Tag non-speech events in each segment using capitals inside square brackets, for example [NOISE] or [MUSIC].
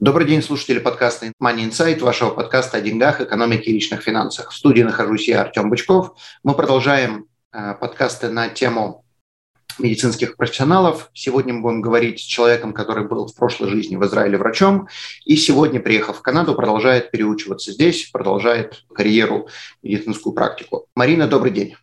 Добрый день, слушатели подкаста Money Insight, вашего подкаста о деньгах, экономике и личных финансах. В студии нахожусь я, Артем Бычков. Мы продолжаем э, подкасты на тему медицинских профессионалов. Сегодня мы будем говорить с человеком, который был в прошлой жизни в Израиле врачом, и сегодня, приехав в Канаду, продолжает переучиваться здесь, продолжает карьеру, медицинскую практику. Марина, добрый день.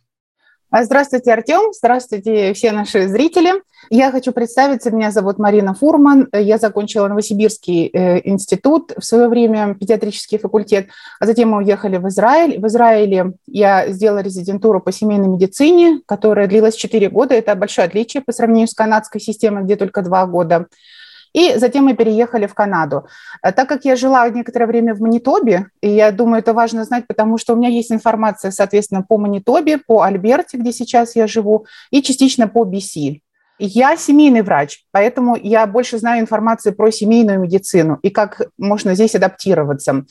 А, здравствуйте, Артем. Здравствуйте, все наши зрители. Я хочу представиться. Меня зовут Марина Фурман. Я закончила Новосибирский э, институт в свое время, педиатрический факультет, а затем мы уехали в Израиль. В Израиле я сделала резидентуру по семейной медицине, которая длилась 4 года. Это большое отличие по сравнению с канадской системой, где только 2 года. И затем мы переехали в Канаду. Э, так как я жила некоторое время в Манитобе, и я думаю, это важно знать, потому что у меня есть информация, соответственно, по Манитобе, по Альберте, где сейчас я живу, и частично по BC. Я семейный врач, поэтому я больше знаю информации про семейную медицину и как можно здесь адаптироваться.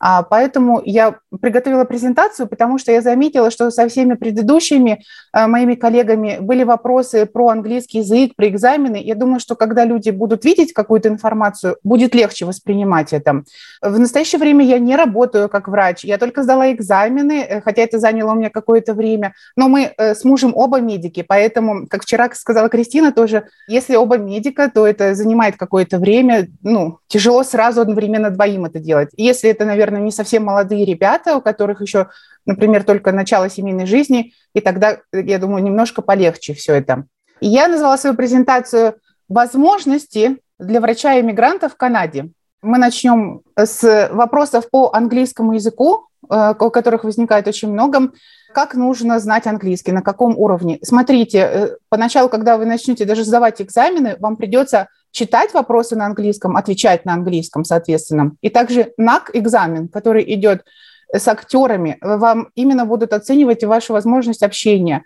А, поэтому я приготовила презентацию, потому что я заметила, что со всеми предыдущими а, моими коллегами были вопросы про английский язык, про экзамены. Я думаю, что когда люди будут видеть какую-то информацию, будет легче воспринимать это. В настоящее время я не работаю как врач, я только сдала экзамены, э, хотя это заняло у меня какое-то время. Но мы э, с мужем оба медики, поэтому, как вчера сказала Кристина тоже, если оба медика, то это занимает какое-то время. Ну, тяжело сразу одновременно двоим это делать. Если это, наверное, наверное, не совсем молодые ребята, у которых еще, например, только начало семейной жизни, и тогда, я думаю, немножко полегче все это. И я назвала свою презентацию «Возможности для врача-иммигранта в Канаде». Мы начнем с вопросов по английскому языку, э, у которых возникает очень много. Как нужно знать английский, на каком уровне? Смотрите, э, поначалу, когда вы начнете даже сдавать экзамены, вам придется читать вопросы на английском, отвечать на английском, соответственно. И также НАК-экзамен, который идет с актерами, вам именно будут оценивать вашу возможность общения.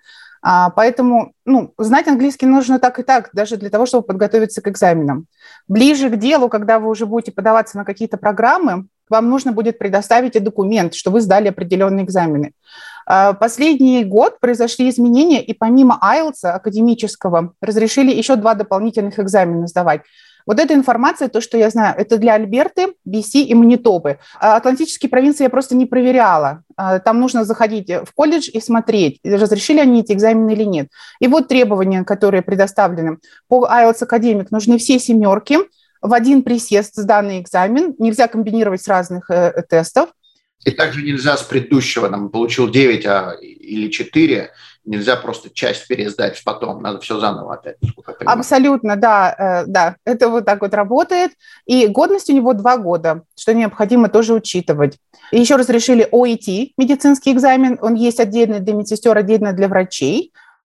А, поэтому ну, знать английский нужно так и так, даже для того, чтобы подготовиться к экзаменам. Ближе к делу, когда вы уже будете подаваться на какие-то программы, вам нужно будет предоставить и документ, что вы сдали определенные экзамены. А, последний год произошли изменения, и помимо IELTS академического разрешили еще два дополнительных экзамена сдавать. Вот эта информация, то, что я знаю, это для Альберты, BC и Манитобы. А Атлантические провинции я просто не проверяла. А, там нужно заходить в колледж и смотреть, разрешили они эти экзамены или нет. И вот требования, которые предоставлены. По IELTS Академик нужны все семерки, в один присест сданный экзамен, нельзя комбинировать с разных э, тестов. И также нельзя с предыдущего, там, получил 9 а, или 4, нельзя просто часть пересдать потом, надо все заново опять. Абсолютно, да, э, да, это вот так вот работает. И годность у него 2 года, что необходимо тоже учитывать. И еще разрешили ОИТ, медицинский экзамен, он есть отдельно для медсестер, отдельно для врачей.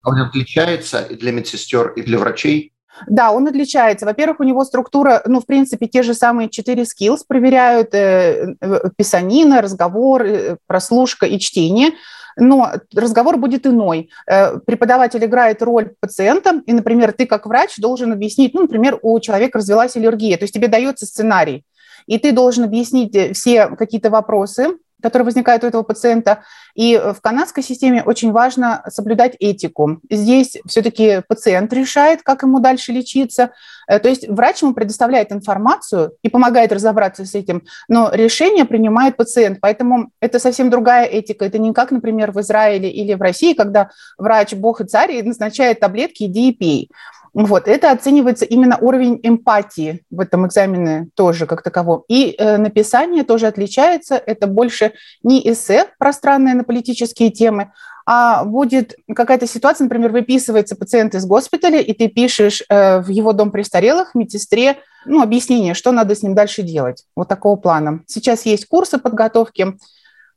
Он отличается и для медсестер, и для врачей? Да, он отличается. Во-первых, у него структура, ну, в принципе, те же самые четыре skills проверяют, э, э, писанина, разговор, э, прослушка и чтение, но разговор будет иной. Э, преподаватель играет роль пациента, и, например, ты как врач должен объяснить, ну, например, у человека развилась аллергия, то есть тебе дается сценарий, и ты должен объяснить все какие-то вопросы, которые возникают у этого пациента. И в канадской системе очень важно соблюдать этику. Здесь все-таки пациент решает, как ему дальше лечиться. Э, то есть врач ему предоставляет информацию и помогает разобраться с этим, но решение принимает пациент. Поэтому это совсем другая этика. Это не как, например, в Израиле или в России, когда врач, бог и царь назначает таблетки, иди и пей. Вот, это оценивается именно уровень эмпатии в этом экзамене тоже как таковом. И э, написание тоже отличается. Это больше не эссе пространное на политические темы, а будет какая-то ситуация, например, выписывается пациент из госпиталя, и ты пишешь э, в его дом престарелых медсестре ну, объяснение, что надо с ним дальше делать. Вот такого плана. Сейчас есть курсы подготовки.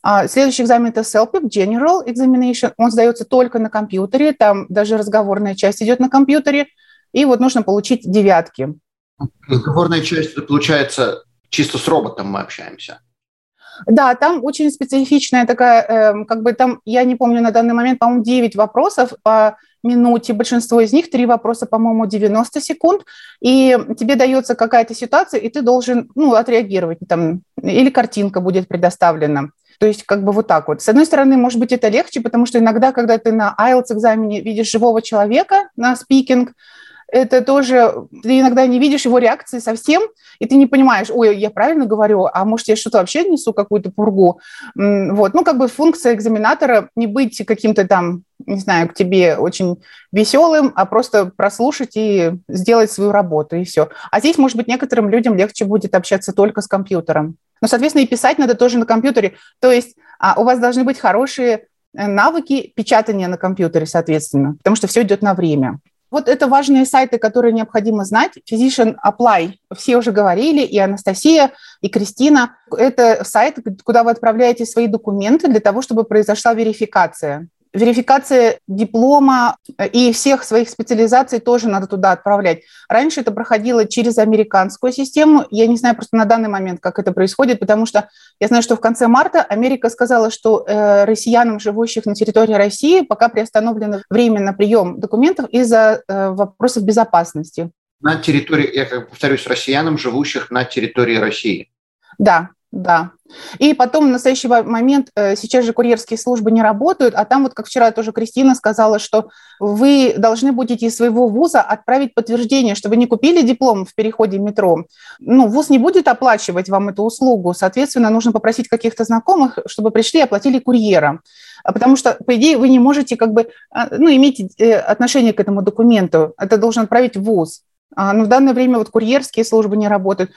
А следующий экзамен – это CELPIP, General Examination. Он сдается только на компьютере, там даже разговорная часть идет на компьютере – и вот нужно получить девятки. Разговорная часть, это получается чисто с роботом мы общаемся. Да, там очень специфичная такая, э, как бы там, я не помню на данный момент, по-моему, 9 вопросов по минуте, большинство из них, три вопроса, по-моему, 90 секунд, и тебе дается какая-то ситуация, и ты должен, ну, отреагировать, там, или картинка будет предоставлена. То есть как бы вот так вот. С одной стороны, может быть, это легче, потому что иногда, когда ты на IELTS экзамене видишь живого человека на спикинг, это тоже, ты иногда не видишь его реакции совсем, и ты не понимаешь, ой, я правильно говорю, а может, я что-то вообще несу какую-то пургу. Вот, ну, как бы функция экзаменатора не быть каким-то там, не знаю, к тебе очень веселым, а просто прослушать и сделать свою работу, и все. А здесь, может быть, некоторым людям легче будет общаться только с компьютером. Но, соответственно, и писать надо тоже на компьютере. То есть а, у вас должны быть хорошие э, навыки печатания на компьютере, соответственно, потому что все идет на время. Вот это важные сайты, которые необходимо знать. Physician Apply, все уже говорили, и Анастасия, и Кристина. Это сайт, куда вы отправляете свои документы для того, чтобы произошла верификация верификация диплома э, и всех своих специализаций тоже надо туда отправлять. Раньше это проходило через американскую систему. Я не знаю просто на данный момент, как это происходит, потому что я знаю, что в конце марта Америка сказала, что э, россиянам, живущих на территории России, пока приостановлено временно прием документов из-за э, вопросов безопасности. На территории, я как повторюсь, россиянам, живущих на территории России. Да, да. И потом в настоящий момент э, сейчас же курьерские службы не работают, а там вот, как вчера тоже Кристина сказала, что вы должны будете из своего вуза отправить подтверждение, что вы не купили диплом в переходе метро. Ну, вуз не будет оплачивать вам эту услугу, соответственно, нужно попросить каких-то знакомых, чтобы пришли и оплатили курьера. А потому что, по идее, вы не можете как бы, а, ну, иметь э, отношение к этому документу. Это должен отправить вуз. А, но в данное время вот курьерские службы не работают.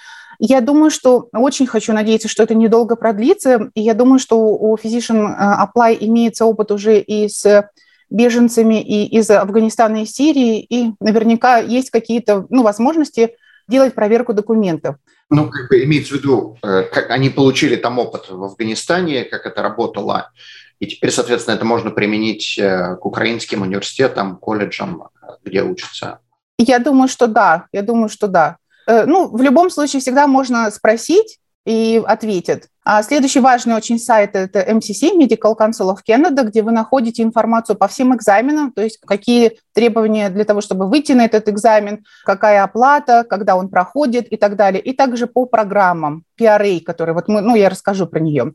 Я думаю, что очень хочу надеяться, что это недолго продлится. И я думаю, что у Physician э, Apply имеется опыт уже и с беженцами и из Афганистана и Сирии, и наверняка есть какие-то ну, возможности делать проверку документов. Ну, как бы имеется в виду, э, как они получили там опыт в Афганистане, как это работало, и теперь, соответственно, это можно применить э, к украинским университетам, колледжам, где учатся. Я думаю, что да, я думаю, что да. Э, ну, в любом случае всегда можно спросить и ответят. А следующий важный очень сайт – это MCC, Medical Council of Canada, где вы находите информацию по всем экзаменам, то есть какие требования для того, чтобы выйти на этот экзамен, какая оплата, когда он проходит и так далее. И также по программам PRA, который вот мы, ну, я расскажу про нее.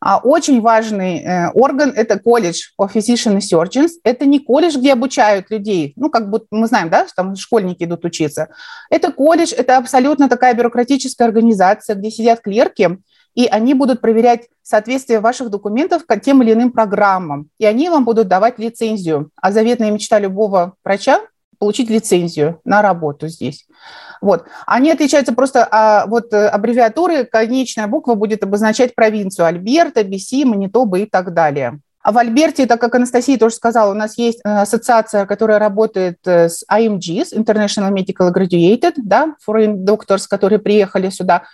А очень важный э, орган – это колледж of Physician and Surgeons. Это не колледж, где обучают людей, ну, как будто мы знаем, да, что там школьники идут учиться. Это колледж, это абсолютно такая бюрократическая организация, где сидят клерки, и они будут проверять соответствие ваших документов к тем или иным программам, и они вам будут давать лицензию. А заветная мечта любого врача – получить лицензию на работу здесь. Вот. Они отличаются просто, а, вот э, аббревиатуры, конечная буква будет обозначать провинцию Альберта, Биси, Манитоба и так далее. А в Альберте, так как Анастасия тоже сказала, у нас есть э, ассоциация, которая работает э, с IMGs, International Medical Graduated, да, foreign doctors, которые приехали сюда.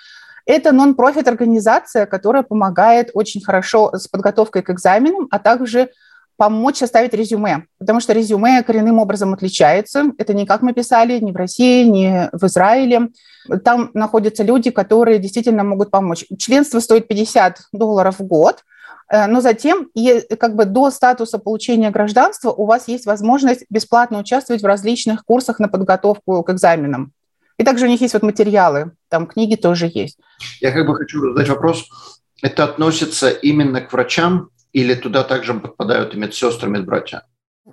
Это нон-профит организация, которая помогает очень хорошо с подготовкой к экзаменам, а также помочь составить резюме, потому что резюме коренным образом отличается. Это не как мы писали ни в России, ни в Израиле. Там находятся люди, которые действительно могут помочь. Членство стоит 50 долларов в год, э, но затем, как бы до статуса получения гражданства, у вас есть возможность бесплатно участвовать в различных курсах на подготовку к экзаменам. И также у них есть вот материалы, там книги тоже есть. Я как бы хочу задать вопрос. Это относится именно к врачам или туда также попадают и медсестры, медбратья?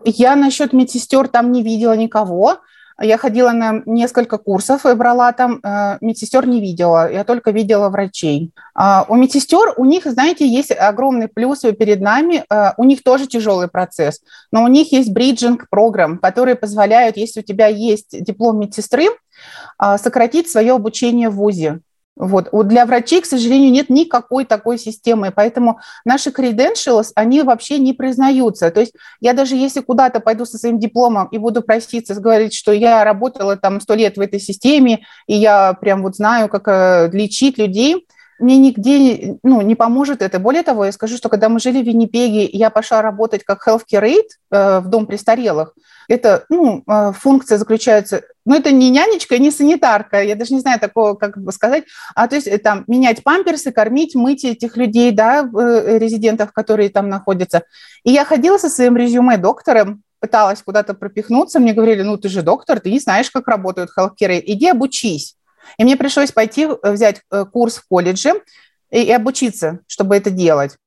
Я насчет медсестер там не видела никого. Я ходила на несколько курсов и брала там, э, медсестер не видела, я только видела врачей. А у медсестер, у них, знаете, есть огромный плюс перед нами, э, у них тоже тяжелый процесс, но у них есть бриджинг программ, которые позволяют, если у тебя есть диплом медсестры, э, сократить свое обучение в ВУЗе. Вот. Для врачей, к сожалению, нет никакой такой системы, поэтому наши credentials, они вообще не признаются. То есть я даже если куда-то пойду со своим дипломом и буду проситься, говорить, что я работала там сто лет в этой системе, и я прям вот знаю, как э, лечить людей, мне нигде ну, не поможет это. Более того, я скажу, что когда мы жили в Виннипеге, я пошла работать как healthcare aid э, в дом престарелых. Это, ну, э, функция заключается, ну, это не нянечка, не санитарка, я даже не знаю такого, как бы сказать, а то есть э, там менять памперсы, кормить, мыть этих людей, да, э, резидентов, которые там находятся. И я ходила со своим резюме доктором, пыталась куда-то пропихнуться, мне говорили, ну, ты же доктор, ты не знаешь, как работают healthcare, иди обучись. И мне пришлось пойти э, взять э, курс в колледже и, и обучиться, чтобы это делать.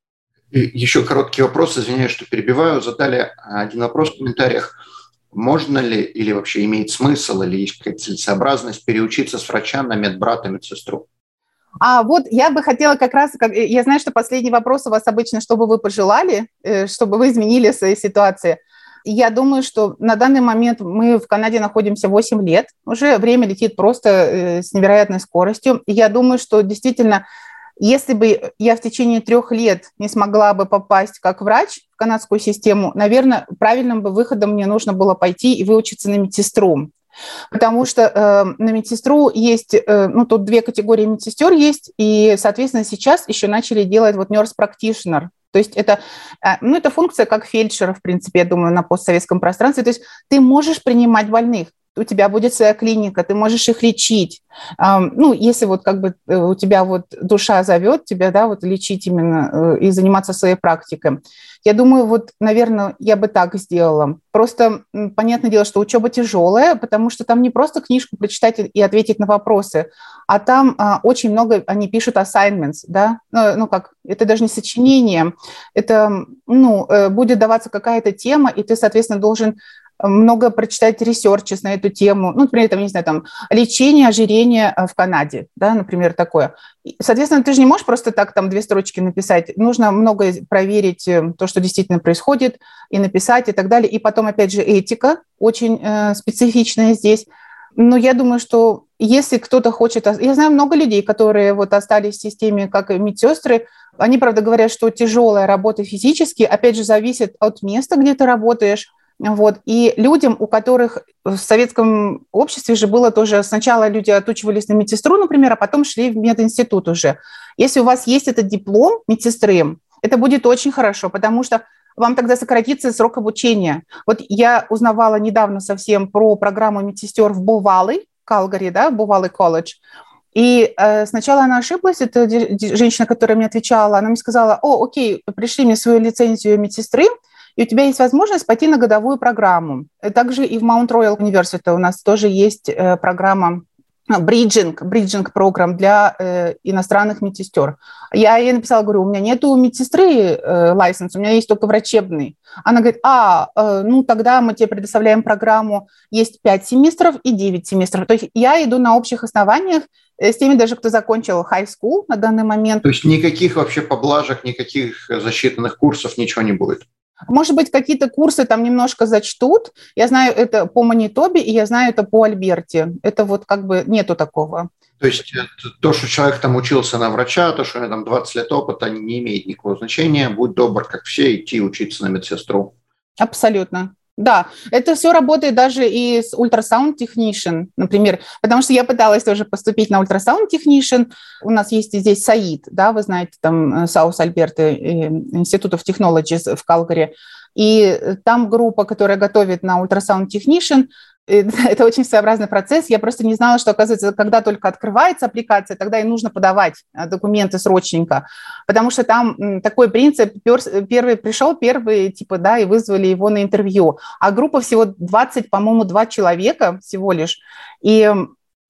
И еще короткий вопрос, извиняюсь, что перебиваю. Задали один вопрос в комментариях. Можно ли или вообще имеет смысл или есть какая-то целесообразность переучиться с врача на медбрата, медсестру? А вот я бы хотела как раз, как, я знаю, что последний вопрос у вас обычно, чтобы вы пожелали, э, чтобы вы изменили свои ситуации – я думаю, что на данный момент мы в Канаде находимся 8 лет. Уже время летит просто э, с невероятной скоростью. Я думаю, что действительно, если бы я в течение трех лет не смогла бы попасть как врач в канадскую систему, наверное, правильным бы выходом мне нужно было пойти и выучиться на медсестру. Потому что э, на медсестру есть, э, ну, тут две категории медсестер есть, и, соответственно, сейчас еще начали делать вот nurse practitioner, то есть это, а, ну, это функция как фельдшера, в принципе, я думаю, на постсоветском пространстве. То есть ты можешь принимать больных, у тебя будет своя клиника, ты можешь их лечить. Ну, если вот как бы э, у тебя вот душа зовет тебя, да, вот лечить именно э, и заниматься своей практикой. Я думаю, вот, наверное, я бы так сделала. Просто понятное дело, что учеба тяжелая, потому что там не просто книжку прочитать и ответить на вопросы, а там а, очень много они пишут assignments, да, ну, ну как, это даже не сочинение, это, ну, э, будет даваться какая-то тема, и ты, соответственно, должен много прочитать researches на эту тему, ну, например, там, не знаю, там, лечение ожирения э, в Канаде, да, например, такое. Соответственно, ты же не можешь просто так там две строчки написать, нужно много проверить э, то, что действительно происходит, и написать, и так далее. И потом, опять же, этика очень э, специфичная здесь. Но я думаю, что если кто-то хочет... Я знаю много людей, которые вот остались в системе как медсестры. Они, правда, говорят, что тяжелая работа физически, опять же, зависит от места, где ты работаешь, вот. И людям, у которых в советском обществе же было тоже, сначала люди отучивались на медсестру, например, а потом шли в мединститут уже. Если у вас есть этот диплом медсестры, это будет очень хорошо, потому что вам тогда сократится срок обучения. Вот я узнавала недавно совсем про программу медсестер в Бувалы, Калгари, да, Бувалы колледж. И э, сначала она ошиблась, это женщина, которая мне отвечала, она мне сказала, о, окей, пришли мне свою лицензию медсестры, и у тебя есть возможность пойти на годовую программу. Также и в Mount Royal University у нас тоже есть э, программа бриджинг, бриджинг программ для э, иностранных медсестер. Я ей написала, говорю, у меня нету медсестры э, лайсенс, у меня есть только врачебный. Она говорит, а, э, ну тогда мы тебе предоставляем программу, есть 5 семестров и 9 семестров. То есть я иду на общих основаниях э, с теми даже, кто закончил high school на данный момент. То есть никаких вообще поблажек, никаких засчитанных курсов, ничего не будет? Может быть, какие-то курсы там немножко зачтут. Я знаю это по Манитобе, и я знаю это по Альберте. Это вот как бы нету такого. То есть то, что человек там учился на врача, то, что у него там 20 лет опыта, не имеет никакого значения. Будь добр, как все, идти учиться на медсестру. Абсолютно. Да, это все работает даже и с ультрасаунд технician, например, потому что я пыталась тоже поступить на ультрасаунд технician. У нас есть здесь SAIT, да, вы знаете, там South Alberta Institute of Technologies в Калгари. И там группа, которая готовит на ультрасаунд технician, [LAUGHS] это очень своеобразный процесс. Я просто не знала, что, оказывается, когда только открывается аппликация, тогда и нужно подавать а, документы срочненько, потому что там такой принцип, первый пришел, первый, типа, да, и вызвали его на интервью, а группа всего 20, по-моему, два человека всего лишь, и э,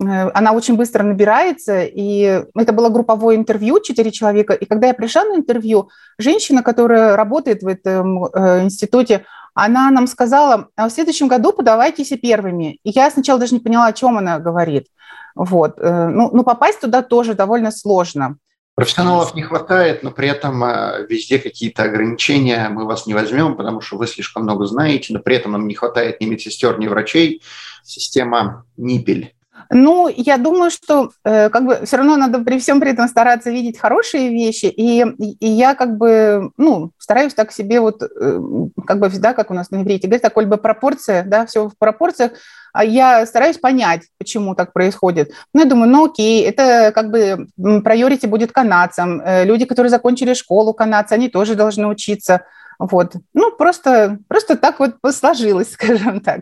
она очень быстро набирается, и это было групповое интервью, четыре человека, и когда я пришла на интервью, женщина, которая работает в этом э, институте, она нам сказала, «А в следующем году подавайтесь первыми. И я сначала даже не поняла, о чем она говорит. Вот. Э, ну, ну, попасть туда тоже довольно сложно. Профессионалов не хватает, но при этом э, везде какие-то ограничения. Мы вас не возьмем, потому что вы слишком много знаете, но при этом нам не хватает ни медсестер, ни врачей. Система ниппель. Ну, я думаю, что э, как бы все равно надо при всем при этом стараться видеть хорошие вещи, и, и я как бы, ну, стараюсь так себе вот, э, как бы, да, как у нас на иврите говорит, такой бы пропорция, да, все в пропорциях, а я стараюсь понять, почему так происходит. Ну, я думаю, ну, окей, это как бы приорити будет канадцам, э, люди, которые закончили школу канадцы, они тоже должны учиться, вот. Ну, просто, просто так вот сложилось, [LAUGHS] скажем так.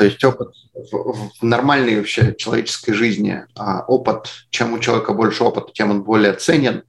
То есть опыт в нормальной вообще человеческой жизни, а опыт, чем у человека больше опыта, тем он более ценен.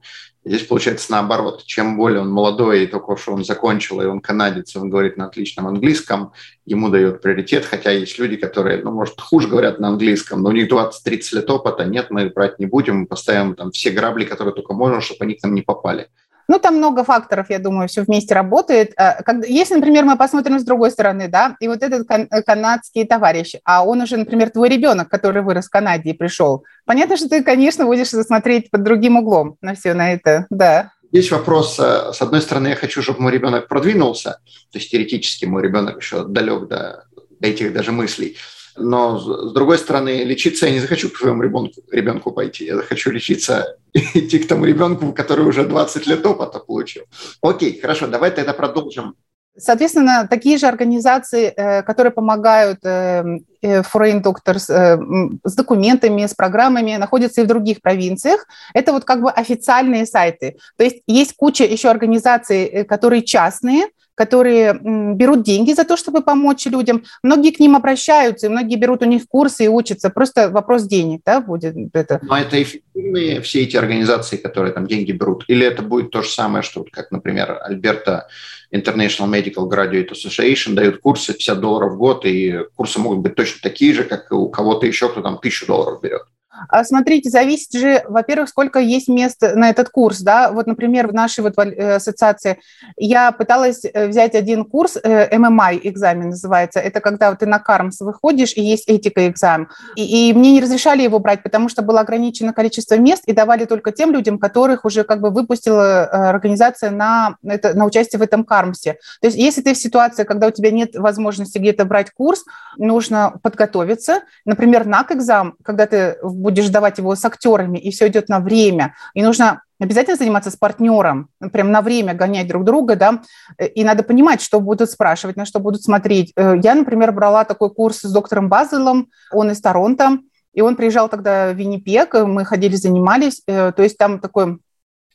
Здесь получается наоборот. Чем более он молодой, и только что он закончил, и он канадец, и он говорит на отличном английском, ему дает приоритет, хотя есть люди, которые, ну, может, хуже говорят на английском, но у них 20-30 лет опыта, нет, мы брать не будем, мы поставим там все грабли, которые только можно, чтобы они к нам не попали. Ну, там много факторов, я думаю, все вместе работает. А, если, например, мы посмотрим с другой стороны, да, и вот этот канадский товарищ, а он уже, например, твой ребенок, который вырос в Канаде и пришел, понятно, что ты, конечно, будешь смотреть под другим углом на все на это, да. Есть вопрос, э, с одной стороны, я хочу, чтобы мой ребенок продвинулся, то есть теоретически мой ребенок еще далек до этих даже мыслей, но с другой стороны, лечиться я не захочу к своему ребенку, ребенку пойти. Я захочу лечиться [LAUGHS] идти к тому ребенку, который уже 20 лет опыта получил. Окей, хорошо, давай тогда продолжим. Соответственно, такие же организации, э, которые помогают э, э, Foreign Doctors с документами, с программами, находятся и в других провинциях. Это вот как бы официальные сайты. То есть есть куча еще организаций, которые частные, которые берут деньги за то, чтобы помочь людям. Многие к ним обращаются, и многие берут у них курсы и учатся. Просто вопрос денег, да, будет это. Но это эффективные все эти организации, которые там деньги берут? Или это будет то же самое, что, как, например, Альберта International Medical Graduate Association дают курсы 50 долларов в год, и курсы могут быть точно такие же, как у кого-то еще, кто там тысячу долларов берет? А смотрите, зависит же, во-первых, сколько есть мест на этот курс, да, вот, например, в нашей вот э, ассоциации я пыталась э, взять один курс, ММА экзамен называется, это когда вот ты на кармс выходишь и есть этика экзамен, и, и мне не разрешали его брать, потому что было ограничено количество мест и давали только тем людям, которых уже как бы выпустила э, организация на, это, на участие в этом кармсе. То есть если ты в ситуации, когда у тебя нет возможности где-то брать курс, нужно подготовиться, например, на экзамен, когда ты будешь давать его с актерами, и все идет на время, и нужно обязательно заниматься с партнером, прям на время гонять друг друга, да, и надо понимать, что будут спрашивать, на что будут смотреть. Э, я, например, брала такой курс с доктором Базелом, он из Торонто, и он приезжал тогда в Виннипек, мы ходили, занимались, э, то есть там такой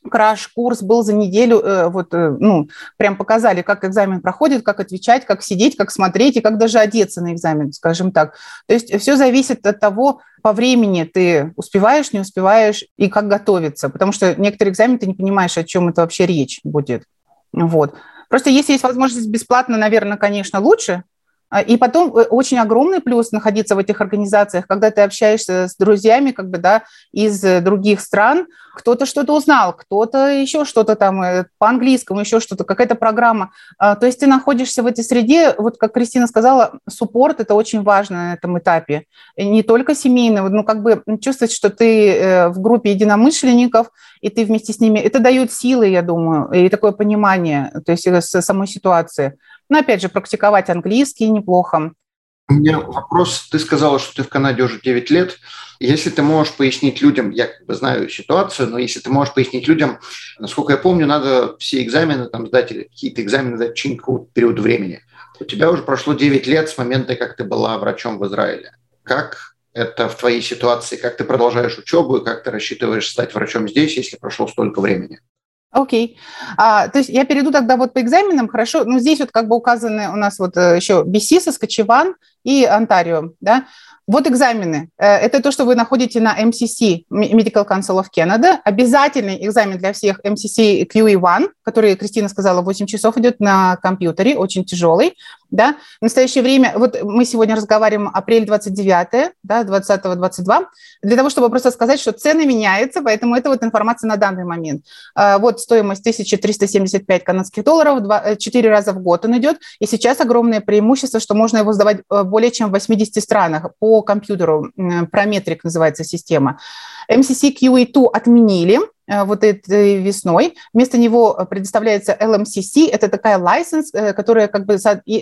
краш-курс был за неделю, э, вот, э, ну, прям показали, как экзамен проходит, как отвечать, как сидеть, как смотреть и как даже одеться на экзамен, скажем так. То есть все зависит от того, по времени ты успеваешь, не успеваешь и как готовиться, потому что некоторые экзамены ты не понимаешь, о чем это вообще речь будет. Вот. Просто если есть возможность бесплатно, наверное, конечно, лучше, и потом э, очень огромный плюс находиться в этих организациях, когда ты общаешься с друзьями как бы, да, из э, других стран, кто-то что-то узнал, кто-то еще что-то там э, по-английскому, еще что-то, какая-то программа. А, то есть ты находишься в этой среде, вот как Кристина сказала, суппорт – это очень важно на этом этапе. Не только семейный, ну как бы чувствовать, что ты в группе единомышленников, и ты вместе с ними, это дает силы, я думаю, и такое понимание, то есть самой ситуации. Но опять же, практиковать английский неплохо. У меня вопрос. Ты сказала, что ты в Канаде уже 9 лет. Если ты можешь пояснить людям, я как бы знаю ситуацию, но если ты можешь пояснить людям, насколько я помню, надо все экзамены там сдать или какие-то экзамены сдать в какого период времени. У тебя уже прошло 9 лет с момента, как ты была врачом в Израиле. Как это в твоей ситуации, как ты продолжаешь учебу и как ты рассчитываешь стать врачом здесь, если прошло столько времени? Окей. Okay. А, то есть я перейду тогда вот по экзаменам, хорошо. Ну, здесь вот как бы указаны у нас вот э, еще BC, Saskatchewan и Онтарио, да. Вот экзамены. Э, это то, что вы находите на MCC, Medical Council of Canada. Обязательный экзамен для всех MCC QE1, который, Кристина сказала, 8 часов идет на компьютере, очень тяжелый. Да? В настоящее время, вот мы сегодня разговариваем апрель 29, да, 20-22, для того, чтобы просто сказать, что цены меняются, поэтому это вот информация на данный момент. А, вот стоимость 1375 канадских долларов, 4 э, раза в год он идет, и сейчас огромное преимущество, что можно его сдавать э, более чем в 80 странах по компьютеру, Prometric называется система. MCC QE2 отменили, Э, вот этой весной. Вместо него предоставляется LMCC, это такая license, э, которая как бы,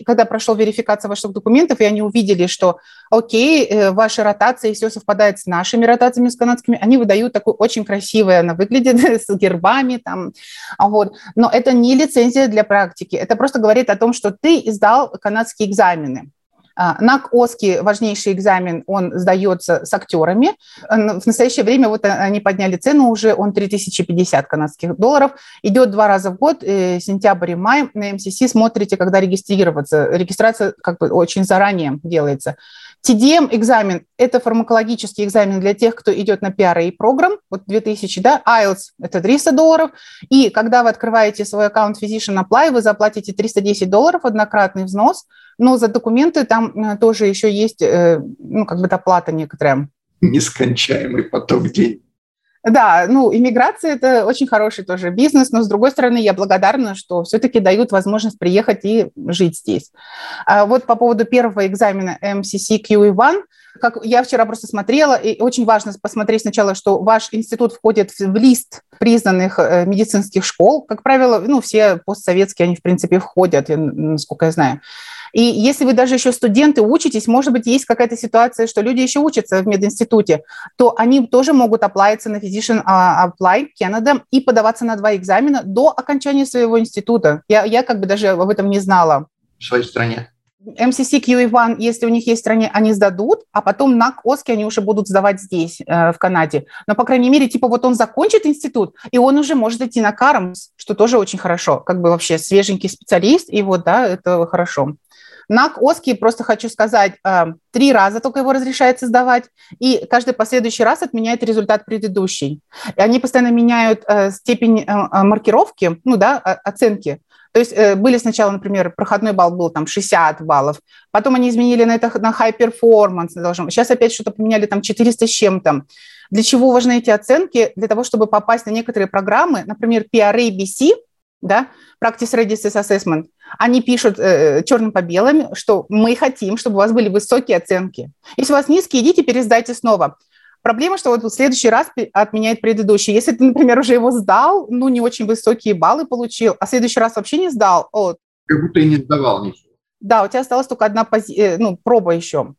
когда прошла верификация ваших документов, и они увидели, что окей, э, ваша ротация и все совпадает с нашими ротациями, с канадскими, они выдают такую очень красивую, она выглядит [LAUGHS] с гербами там, вот. Но это не лицензия для практики, это просто говорит о том, что ты издал канадские экзамены. А, НАК ОСКИ, важнейший экзамен, он сдается с актерами. В настоящее время вот они подняли цену уже, он 3050 канадских долларов. Идет два раза в год, э, сентябрь и май. На МСС смотрите, когда регистрироваться. Регистрация как бы очень заранее делается. TDM экзамен – это фармакологический экзамен для тех, кто идет на PRA программ, вот 2000, да, IELTS – это 300 долларов, и когда вы открываете свой аккаунт Physician Apply, вы заплатите 310 долларов, однократный взнос, но за документы там э, тоже еще есть, э, ну, как бы доплата некоторая. Нескончаемый поток денег. Да, ну, иммиграция – это очень хороший тоже бизнес, но, с другой стороны, я благодарна, что все-таки дают возможность приехать и жить здесь. А вот по поводу первого экзамена MCC QE1, как я вчера просто смотрела, и очень важно посмотреть сначала, что ваш институт входит в лист признанных э, медицинских школ. Как правило, ну, все постсоветские, они, в принципе, входят, насколько я знаю. И если вы даже еще студенты учитесь, может быть, есть какая-то ситуация, что люди еще учатся в мединституте, то они тоже могут оплавиться на Physician а, Apply Canada и подаваться на два экзамена до окончания своего института. Я, я как бы даже об этом не знала. В своей стране. MCC QE1, если у них есть в стране, они сдадут, а потом на КОСКе они уже будут сдавать здесь, э, в Канаде. Но, по крайней мере, типа вот он закончит институт, и он уже может идти на КАРМС, что тоже очень хорошо. Как бы вообще свеженький специалист, и вот, да, это хорошо. НАК ОСКИ, просто хочу сказать, э, три раза только его разрешается сдавать, и каждый последующий раз отменяет результат предыдущий. И они постоянно меняют э, степень э, маркировки, ну да, оценки. То есть были сначала, например, проходной балл был там 60 баллов, потом они изменили на это на high performance, сейчас опять что-то поменяли там 400 с чем-то. Для чего важны эти оценки? Для того, чтобы попасть на некоторые программы, например, PRA-BC, да, Practice Readiness Assessment, они пишут э, черным по белым, что мы хотим, чтобы у вас были высокие оценки. Если у вас низкие, идите пересдайте снова. Проблема, что вот в следующий раз отменяет предыдущий. Если ты, например, уже его сдал, ну, не очень высокие баллы получил, а в следующий раз вообще не сдал, вот. Как будто и не сдавал ничего. Да, у тебя осталась только одна пози... Э, ну, проба еще.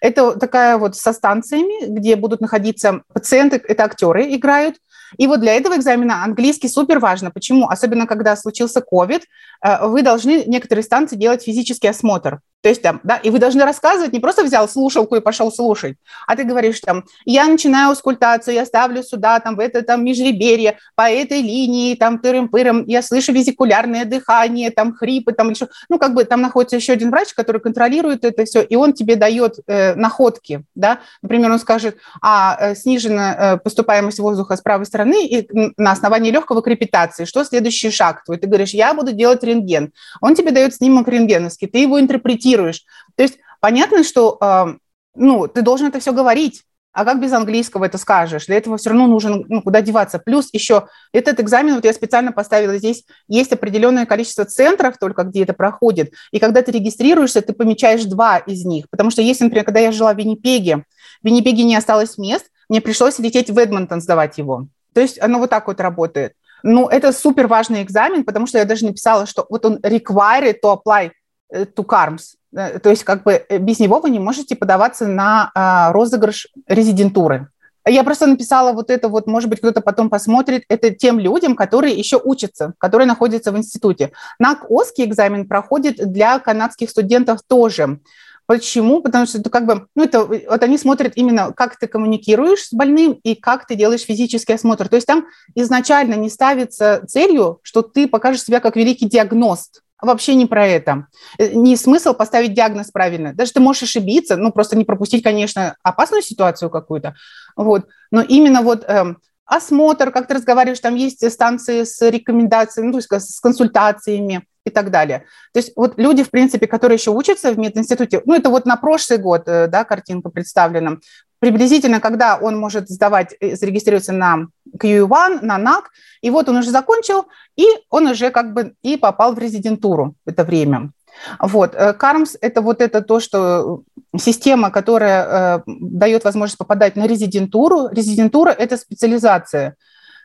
Это такая вот со станциями, где будут находиться пациенты, это актеры играют, и вот для этого экзамена английский супер важно. Почему? Особенно, когда случился COVID, э, вы должны некоторые станции делать физический осмотр. То есть там, да, и вы должны рассказывать, не просто взял слушалку и пошел слушать, а ты говоришь там, я начинаю аускультацию, я ставлю сюда, там, в это там межреберье, по этой линии, там, тырым-пырым, я слышу визикулярное дыхание, там, хрипы, там, еще, ну, как бы там находится еще один врач, который контролирует это все, и он тебе дает э, находки, да, например, он скажет, а, э, снижена э, поступаемость воздуха с правой стороны и на основании легкого крепитации, что следующий шаг твой? Ты говоришь, я буду делать рентген. Он тебе дает снимок рентгеновский, ты его интерпретируешь, коммуницируешь. То есть понятно, что э, ну, ты должен это все говорить, а как без английского это скажешь? Для этого все равно нужен ну, куда деваться. Плюс еще этот экзамен, вот я специально поставила здесь, есть определенное количество центров только, где это проходит. И когда ты регистрируешься, ты помечаешь два из них. Потому что если, например, когда я жила в Виннипеге, в Виннипеге не осталось мест, мне пришлось лететь в Эдмонтон сдавать его. То есть оно вот так вот работает. Ну, это супер важный экзамен, потому что я даже написала, что вот он required to apply to CARMS. Э, то есть как бы э, без него вы не можете подаваться на а, розыгрыш резидентуры. Я просто написала вот это вот, может быть, кто-то потом посмотрит, это тем людям, которые еще учатся, которые находятся в институте. НАК ОСКИ экзамен проходит для канадских студентов тоже. Почему? Потому что это как бы, ну это, вот они смотрят именно, как ты коммуникируешь с больным и как ты делаешь физический осмотр. То есть там изначально не ставится целью, что ты покажешь себя как великий диагност, вообще не про это. Э, не смысл поставить диагноз правильно. Даже ты можешь ошибиться, ну, просто не пропустить, конечно, опасную ситуацию какую-то. Вот. Но именно вот эм, осмотр, как ты разговариваешь, там есть станции с рекомендациями, ну, то есть с консультациями и так далее. То есть вот люди, в принципе, которые еще учатся в мединституте, ну, это вот на прошлый год, э, да, картинка представлена, приблизительно, когда он может сдавать, э, зарегистрироваться на QE1, на НАК, и вот он уже закончил, и он уже как бы и попал в резидентуру в это время. Вот. CARMS э, – это вот это то, что система, которая э, дает возможность попадать на резидентуру. Резидентура – это специализация.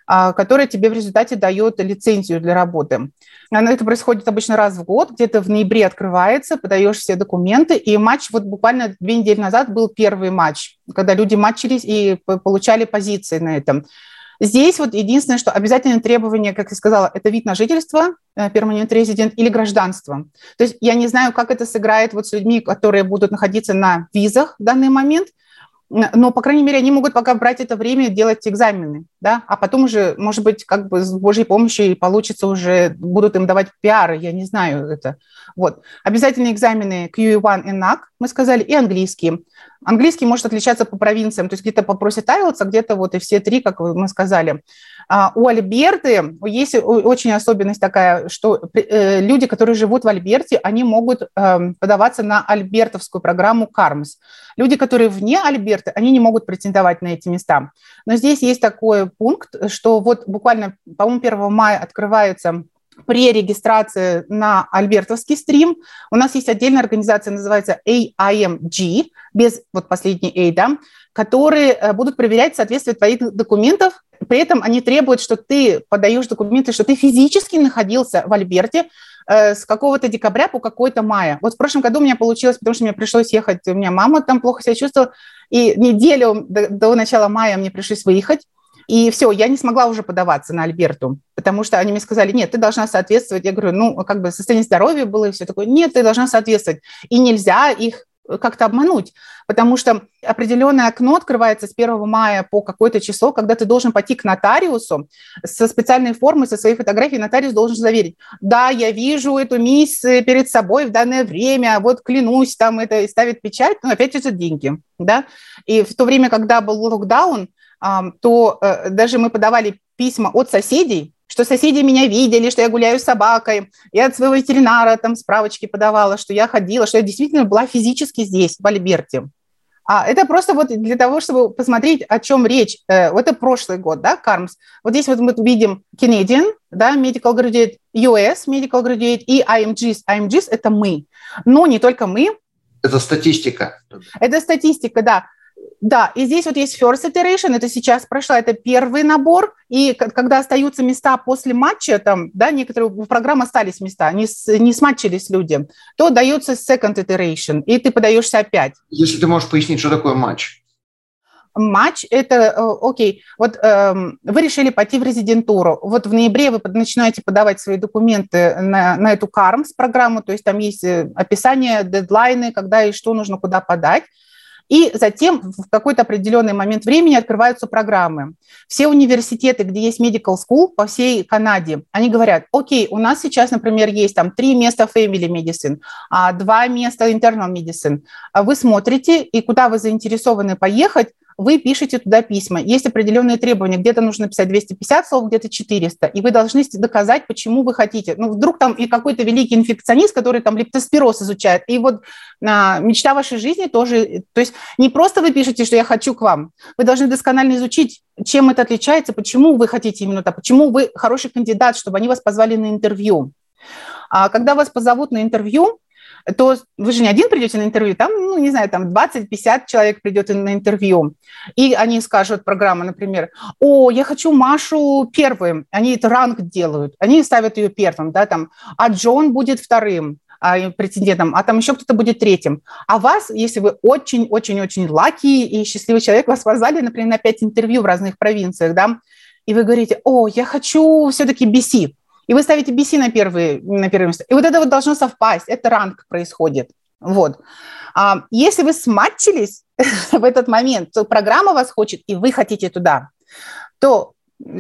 А, которая тебе в результате дает лицензию для работы. Это происходит обычно раз в год, где-то в ноябре открывается, подаешь все документы, и матч вот буквально две недели назад был первый матч, когда люди матчились и получали позиции на этом. Здесь вот единственное, что обязательное требование, как я сказала, это вид на жительство, э, резидент или гражданство. То есть я не знаю, как это сыграет вот с людьми, которые будут находиться на визах в данный момент – но, по крайней мере, они могут пока брать это время делать экзамены, да, а потом уже, может быть, как бы с Божьей помощью получится уже, будут им давать пиары, я не знаю это. Вот. Обязательные экзамены QE1 и NAC, мы сказали, и английский. Английский может отличаться по провинциям, то есть где-то попросят IELTS, а где-то вот и все три, как мы сказали. А у Альберты есть очень особенность такая, что э, люди, которые живут в Альберте, они могут эм, подаваться на альбертовскую программу КАРМС. Люди, которые вне Альберты, они не могут претендовать на эти места. Но здесь есть такой пункт, что вот буквально, по-моему, 1 мая открывается при регистрации на альбертовский стрим. У нас есть отдельная организация, называется AIMG, без вот последней A, да, которые э, будут проверять соответствие твоих документов. При этом они требуют, что ты подаешь документы, что ты физически находился в Альберте э, с какого-то декабря по какой-то мая. Вот в прошлом году у меня получилось, потому что мне пришлось ехать, у меня мама там плохо себя чувствовала, и неделю до, до начала мая мне пришлось выехать. И все, я не смогла уже подаваться на Альберту, потому что они мне сказали, нет, ты должна соответствовать. Я говорю, ну, как бы состояние здоровья было и все такое. Нет, ты должна соответствовать. И нельзя их как-то обмануть, потому что определенное окно открывается с 1 мая по какое-то число, когда ты должен пойти к нотариусу со специальной формой, со своей фотографией, нотариус должен заверить, да, я вижу эту мисс перед собой в данное время, вот клянусь, там это и ставит печать, но опять это деньги, да, и в то время, когда был локдаун, то э, даже мы подавали письма от соседей, что соседи меня видели, что я гуляю с собакой. Я от своего ветеринара там справочки подавала, что я ходила, что я действительно была физически здесь, в Альберте. А это просто вот для того, чтобы посмотреть, о чем речь. Э, вот это прошлый год, да, Кармс. Вот здесь вот мы видим Canadian, да, Medical Graduate, US Medical Graduate и IMGs. IMGs – это мы. Но не только мы. Это статистика. Это статистика, да. Да, и здесь вот есть first iteration, это сейчас прошла, это первый набор, и когда остаются места после матча, там, да, некоторые в программе остались места, не, не сматчились люди, то дается second iteration, и ты подаешься опять. Если ты можешь пояснить, что такое матч? Матч – это, э, окей, вот э, вы решили пойти в резидентуру, вот в ноябре вы начинаете подавать свои документы на, на эту КАРМС программу, то есть там есть э, описание, дедлайны, когда и что нужно куда подать, и затем в какой-то определенный момент времени открываются программы. Все университеты, где есть medical school по всей Канаде, они говорят, окей, у нас сейчас, например, есть там три места family medicine, а два места internal medicine. А вы смотрите, и куда вы заинтересованы поехать, вы пишете туда письма. Есть определенные требования. Где-то нужно писать 250 слов, где-то 400. И вы должны доказать, почему вы хотите. Ну, вдруг там и какой-то великий инфекционист, который там лептоспироз изучает. И вот а, мечта вашей жизни тоже... То есть не просто вы пишете, что я хочу к вам. Вы должны досконально изучить, чем это отличается, почему вы хотите именно так, почему вы хороший кандидат, чтобы они вас позвали на интервью. А когда вас позовут на интервью, то вы же не один придете на интервью, там, ну, не знаю, там 20-50 человек придет на интервью, и они скажут, программа, например, о, я хочу Машу первым, они это ранг делают, они ставят ее первым, да, там, а Джон будет вторым, а, претендентом, а там еще кто-то будет третьим. А вас, если вы очень-очень-очень лаки и счастливый человек, вас позвали, например, на 5 интервью в разных провинциях, да, и вы говорите, о, я хочу все-таки BC, и вы ставите BC на, первые, на первое место. И вот это вот должно совпасть, это ранг происходит. Вот. А если вы сматчились [LAUGHS] в этот момент, то программа вас хочет, и вы хотите туда, то,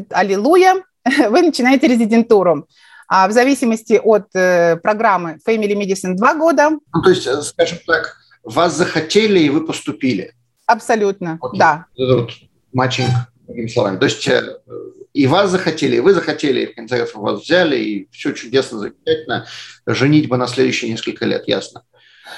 аллилуйя, [LAUGHS] вы начинаете резидентуру. А в зависимости от э, программы Family Medicine 2 года. Ну, то есть, э, скажем так, вас захотели, и вы поступили. Абсолютно, вот, да. Это вот матчинг, другими словами. То есть э, и вас захотели, и вы захотели, и в конце концов вас взяли, и все чудесно, замечательно. Женить бы на следующие несколько лет, ясно.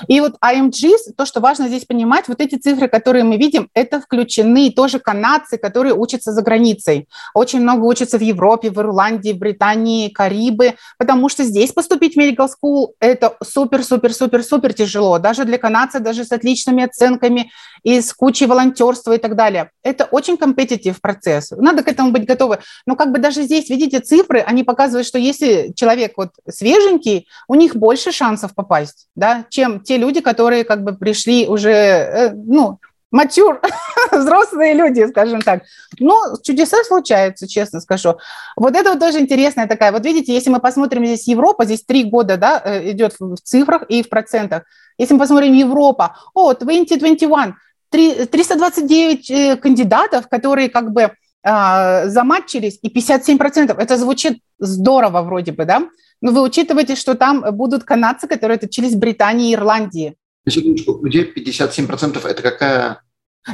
И вот IMGs, то, что важно здесь понимать, вот эти цифры, которые мы видим, это включены тоже канадцы, которые учатся за границей. Очень много учатся в Европе, в Ирландии, в Британии, Карибы, потому что здесь поступить в medical school – это супер-супер-супер-супер тяжело, даже для канадцев, даже с отличными оценками и с кучей волонтерства и так далее. Это очень компетитив процесс. Надо к этому быть готовы. Но как бы даже здесь, видите, цифры, они показывают, что если человек вот свеженький, у них больше шансов попасть, да, чем те люди, которые как бы пришли уже, э, ну, матюр, [LAUGHS] взрослые люди, скажем так. Но чудеса случаются, честно скажу. Вот это вот тоже интересная такая. Вот видите, если мы посмотрим здесь Европа, здесь три года да, э, идет в цифрах и в процентах. Если мы посмотрим Европа, о, 2021, 329 э, кандидатов, которые как бы э, заматчились, и 57%. Это звучит здорово вроде бы, да? Но вы учитываете, что там будут канадцы, которые отучились в Британии и Ирландии. Секундочку, где 57% это какая?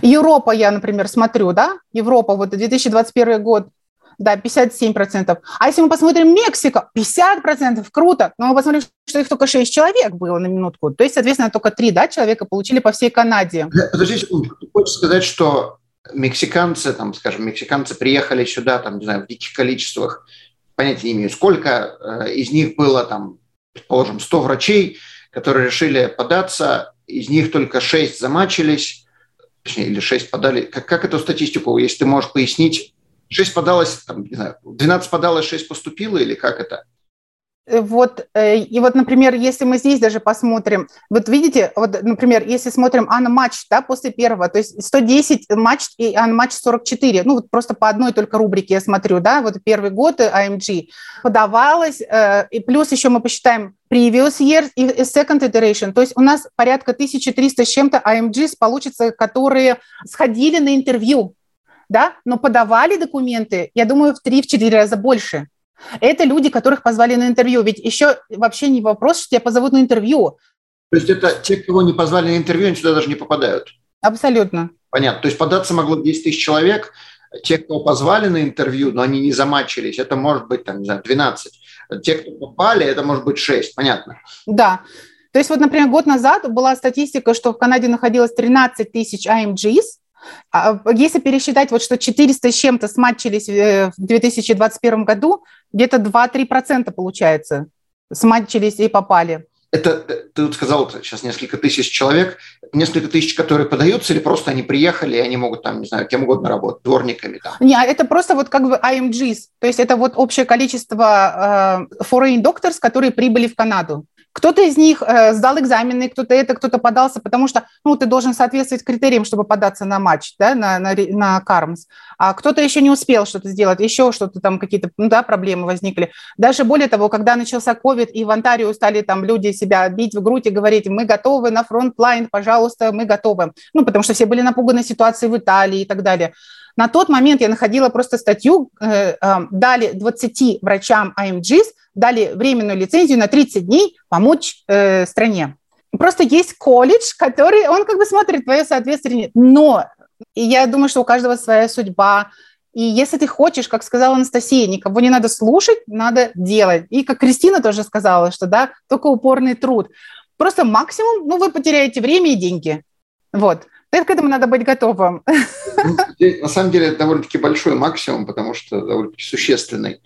Европа, я, например, смотрю, да, Европа, вот 2021 год, да, 57%. А если мы посмотрим Мексика, 50%, круто. Но мы посмотрим, что их только 6 человек было на минутку. То есть, соответственно, только 3 да, человека получили по всей Канаде. Подожди секунду. Ты хочешь сказать, что мексиканцы, там, скажем, мексиканцы приехали сюда, там, не знаю, в диких количествах, понятия не имею, сколько э, из них было, там, предположим, 100 врачей, которые решили податься, из них только 6 замачились, точнее, или 6 подали. Как, как эту статистику, если ты можешь пояснить, 6 подалось, там, не знаю, 12 подалось, 6 поступило, или как это? Э, вот, э, и вот, например, если мы здесь даже посмотрим, вот видите, вот, например, если смотрим матч, да, после первого, то есть 110 матч и матч 44, ну, вот просто по одной только рубрике я смотрю, да, вот первый год AMG подавалось, э, и плюс еще мы посчитаем previous year и second iteration, то есть у нас порядка 1300 с чем-то AMGs получится, которые сходили на интервью, да, но подавали документы, я думаю, в 3-4 раза больше. Это люди, которых позвали на интервью. Ведь еще вообще не вопрос, что тебя позовут на интервью. То есть это те, кого не позвали на интервью, они сюда даже не попадают? Абсолютно. Понятно. То есть податься могло 10 тысяч человек, те, кого позвали на интервью, но они не замачились, это может быть, там, не знаю, 12. Те, кто попали, это может быть 6. Понятно. Да. То есть вот, например, год назад была статистика, что в Канаде находилось 13 тысяч IMGs, а, если пересчитать, вот что 400 с чем-то сматчились э, в 2021 году, где-то 2-3% получается сматчились и попали. Это ты тут сказал сейчас несколько тысяч человек, несколько тысяч, которые подаются, или просто они приехали, и они могут там, не знаю, кем угодно работать, дворниками там? Не, а это просто вот как бы IMGs, то есть это вот общее количество э, foreign doctors, которые прибыли в Канаду. Кто-то из них э, сдал экзамены, кто-то это, кто-то подался, потому что ну, ты должен соответствовать критериям, чтобы податься на матч, да, на, на, на CaRMS. А кто-то еще не успел что-то сделать, еще что-то там, какие-то ну, да, проблемы возникли. Даже более того, когда начался COVID, и в Онтарио стали там люди себя бить в грудь и говорить, мы готовы на frontline, пожалуйста, мы готовы. Ну, потому что все были напуганы ситуацией в Италии и так далее. На тот момент я находила просто статью, э, э, дали 20 врачам АМГС, дали временную лицензию на 30 дней помочь э, стране. Просто есть колледж, который, он как бы смотрит твое соответствие, но я думаю, что у каждого своя судьба, и если ты хочешь, как сказала Анастасия, никого не надо слушать, надо делать. И как Кристина тоже сказала, что да, только упорный труд. Просто максимум, ну, вы потеряете время и деньги. Вот. к этому надо быть готовым. Ну, на самом деле это довольно-таки большой максимум, потому что довольно-таки существенный.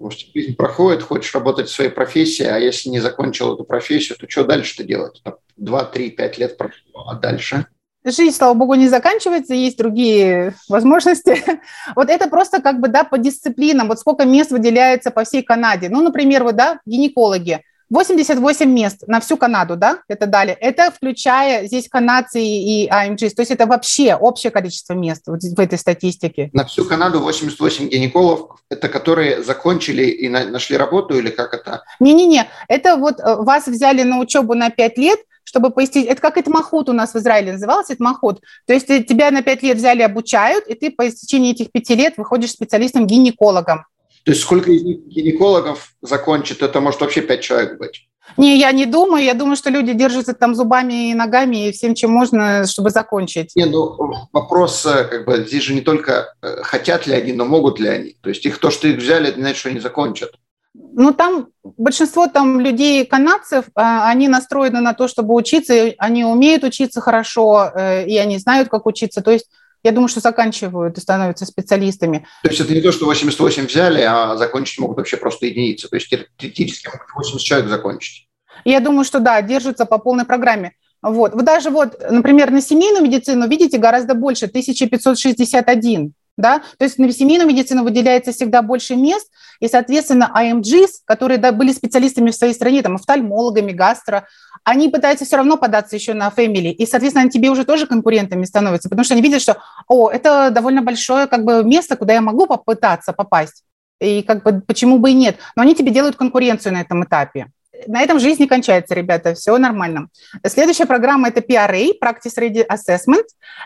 Потому что жизнь проходит, хочешь работать в своей профессии, а если не закончил эту профессию, то что дальше-то делать? Два, три, пять лет прошло, а дальше? Жизнь, слава богу, не заканчивается, есть другие возможности. [LAUGHS] Вот это просто как бы, да, по дисциплинам. Вот сколько мест выделяется по всей Канаде. Ну, например, вот, да, гинекологи. 88 мест на всю Канаду, да, это дали. Это включая здесь канадцы и АМГ, то есть это вообще общее количество мест вот в этой статистике. На всю Канаду 88 гинекологов, это которые закончили и нашли работу или как это? Не-не-не, это вот э, вас взяли на учебу на 5 лет, чтобы пояснить, это как Этмахут у нас в Израиле назывался, Этмахут. То есть тебя на 5 лет взяли, обучают, и ты по истечении этих 5 лет выходишь специалистом-гинекологом. То есть сколько из них гинекологов закончит, это может вообще пять человек быть? Не, я не думаю. Я думаю, что люди держатся там зубами и ногами и всем, чем можно, чтобы закончить. Не, ну вопрос, э, как бы, здесь же не только э, хотят ли они, но могут ли они. То есть их то, что их взяли, это не значит, что они закончат. Ну, там большинство там людей канадцев, а, они настроены на то, чтобы учиться, они умеют учиться хорошо, э, и они знают, как учиться. То есть я думаю, что заканчивают и становятся специалистами. То есть это не то, что 88 взяли, а закончить могут вообще просто единицы. То есть теоретически могут 80 человек закончить. Я думаю, что да, держатся по полной программе. Вот. Вы даже вот, например, на семейную медицину видите гораздо больше, 1561 да, то есть на семейную медицину выделяется всегда больше мест, и, соответственно, АМГС, которые да, были специалистами в своей стране, там, офтальмологами, гастро, они пытаются все равно податься еще на family, и, соответственно, они тебе уже тоже конкурентами становятся, потому что они видят, что, о, это довольно большое как бы место, куда я могу попытаться попасть, и как бы почему бы и нет, но они тебе делают конкуренцию на этом этапе на этом жизнь не кончается, ребята, все нормально. Следующая программа – это PRA, Practice Ready Assessment.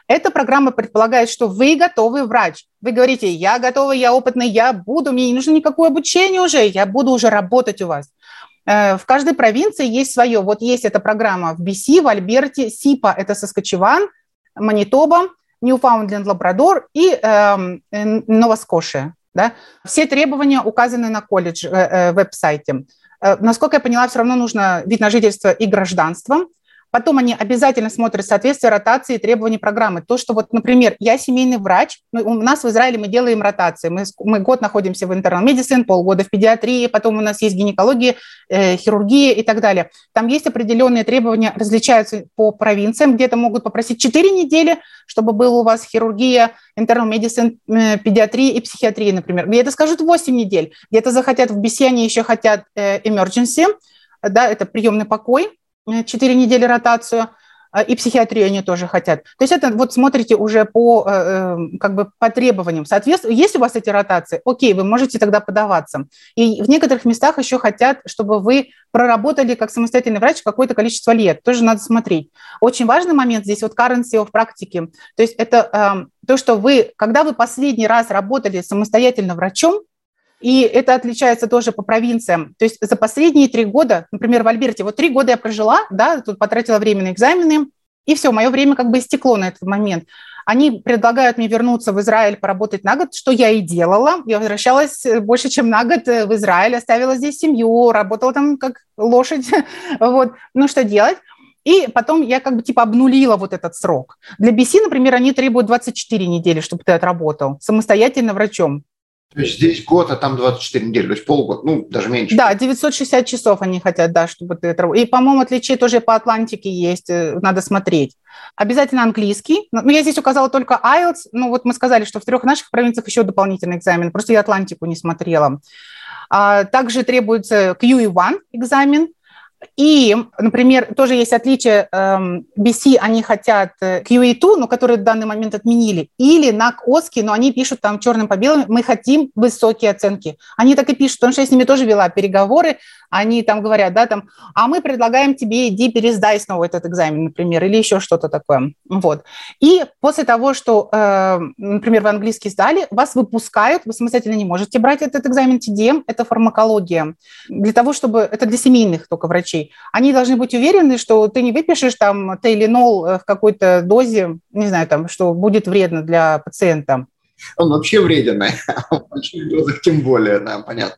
Эта программа предполагает, что вы готовый врач. Вы говорите, я готовый, я опытный, я буду, мне не нужно никакое обучение уже, я буду уже работать у вас. Э, в каждой провинции есть свое. Вот есть эта программа в BC, в Альберте, СИПА – это Соскочеван, Манитоба, Ньюфаундленд, Лабрадор и э, Новоскошия. Да? Все требования указаны на колледж э, э, веб-сайте. Э, насколько я поняла, все равно нужно вид на жительство и гражданство. Потом они обязательно смотрят соответствие ротации и требований программы. То, что вот, например, я семейный врач, у нас в Израиле мы делаем ротации. Мы, мы год находимся в internal medicine, полгода в педиатрии, потом у нас есть гинекология, э, хирургия и так далее. Там есть определенные требования, различаются по провинциям. Где-то могут попросить 4 недели, чтобы был у вас хирургия, internal medicine, э, педиатрия и психиатрия, например. Где-то скажут 8 недель, где-то захотят в они еще хотят э, emergency, да, это приемный покой, 4 э, недели ротацию, а, и психиатрию они тоже хотят. То есть это вот смотрите уже по, э, э, как бы по требованиям. Соответственно, если у вас эти ротации, окей, вы можете тогда подаваться. И в некоторых местах еще хотят, чтобы вы проработали как самостоятельный врач какое-то количество лет. Тоже надо смотреть. Очень важный момент здесь вот currency в практике. То есть это то, что вы, когда вы последний раз работали самостоятельно врачом, и это отличается тоже по провинциям. То есть за последние три года, например, в Альберте, вот три года я прожила, да, тут потратила время на экзамены, и все, мое время как бы истекло на этот момент. Они предлагают мне вернуться в Израиль, поработать на год, что я и делала. Я возвращалась больше, чем на год в Израиль, оставила здесь семью, работала там как лошадь. [LAUGHS] вот. Ну, что делать? И потом я как бы типа обнулила вот этот срок. Для BC, например, они требуют 24 недели, чтобы ты отработал самостоятельно врачом. То есть здесь год, а там 24 недели, то есть полгода, ну, даже меньше. Да, 960 часов они хотят, да, чтобы ты. И, по-моему, отличие тоже по Атлантике есть, э, надо смотреть. Обязательно английский. Ну, я здесь указала только IELTS, ну, вот мы сказали, что в трех наших провинциях еще дополнительный экзамен, просто я Атлантику не смотрела. А, также требуется QE1 экзамен, и, например, тоже есть отличие, BC, эм, они хотят э, QA2, но которые в данный момент отменили, или на ОСКИ, но они пишут там черным по белому, мы хотим высокие оценки. Они так и пишут, потому что я с ними тоже вела переговоры, они там говорят, да, там, а мы предлагаем тебе, иди пересдай снова этот экзамен, например, или еще что-то такое. Вот. И после того, что, э, например, вы английский сдали, вас выпускают, вы самостоятельно не можете брать этот экзамен TDM, это фармакология. Для того, чтобы, это для семейных только врачей, они должны быть уверены, что ты не выпишешь там тейлинол э, в какой-то дозе, не знаю, там, что будет вредно для пациента. Он вообще вреден, [LAUGHS] а в больших дозах тем более, да, понятно.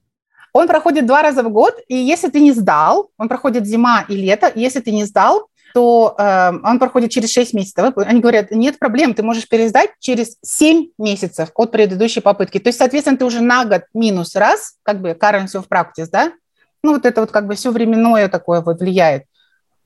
Он проходит два раза в год, и если ты не сдал, он проходит зима и лето, если ты не сдал, то э, он проходит через 6 месяцев. Они говорят, нет проблем, ты можешь пересдать через 7 месяцев от предыдущей попытки. То есть, соответственно, ты уже на год минус раз, как бы currency of practice, да? Ну, вот это вот как бы все временное такое вот влияет.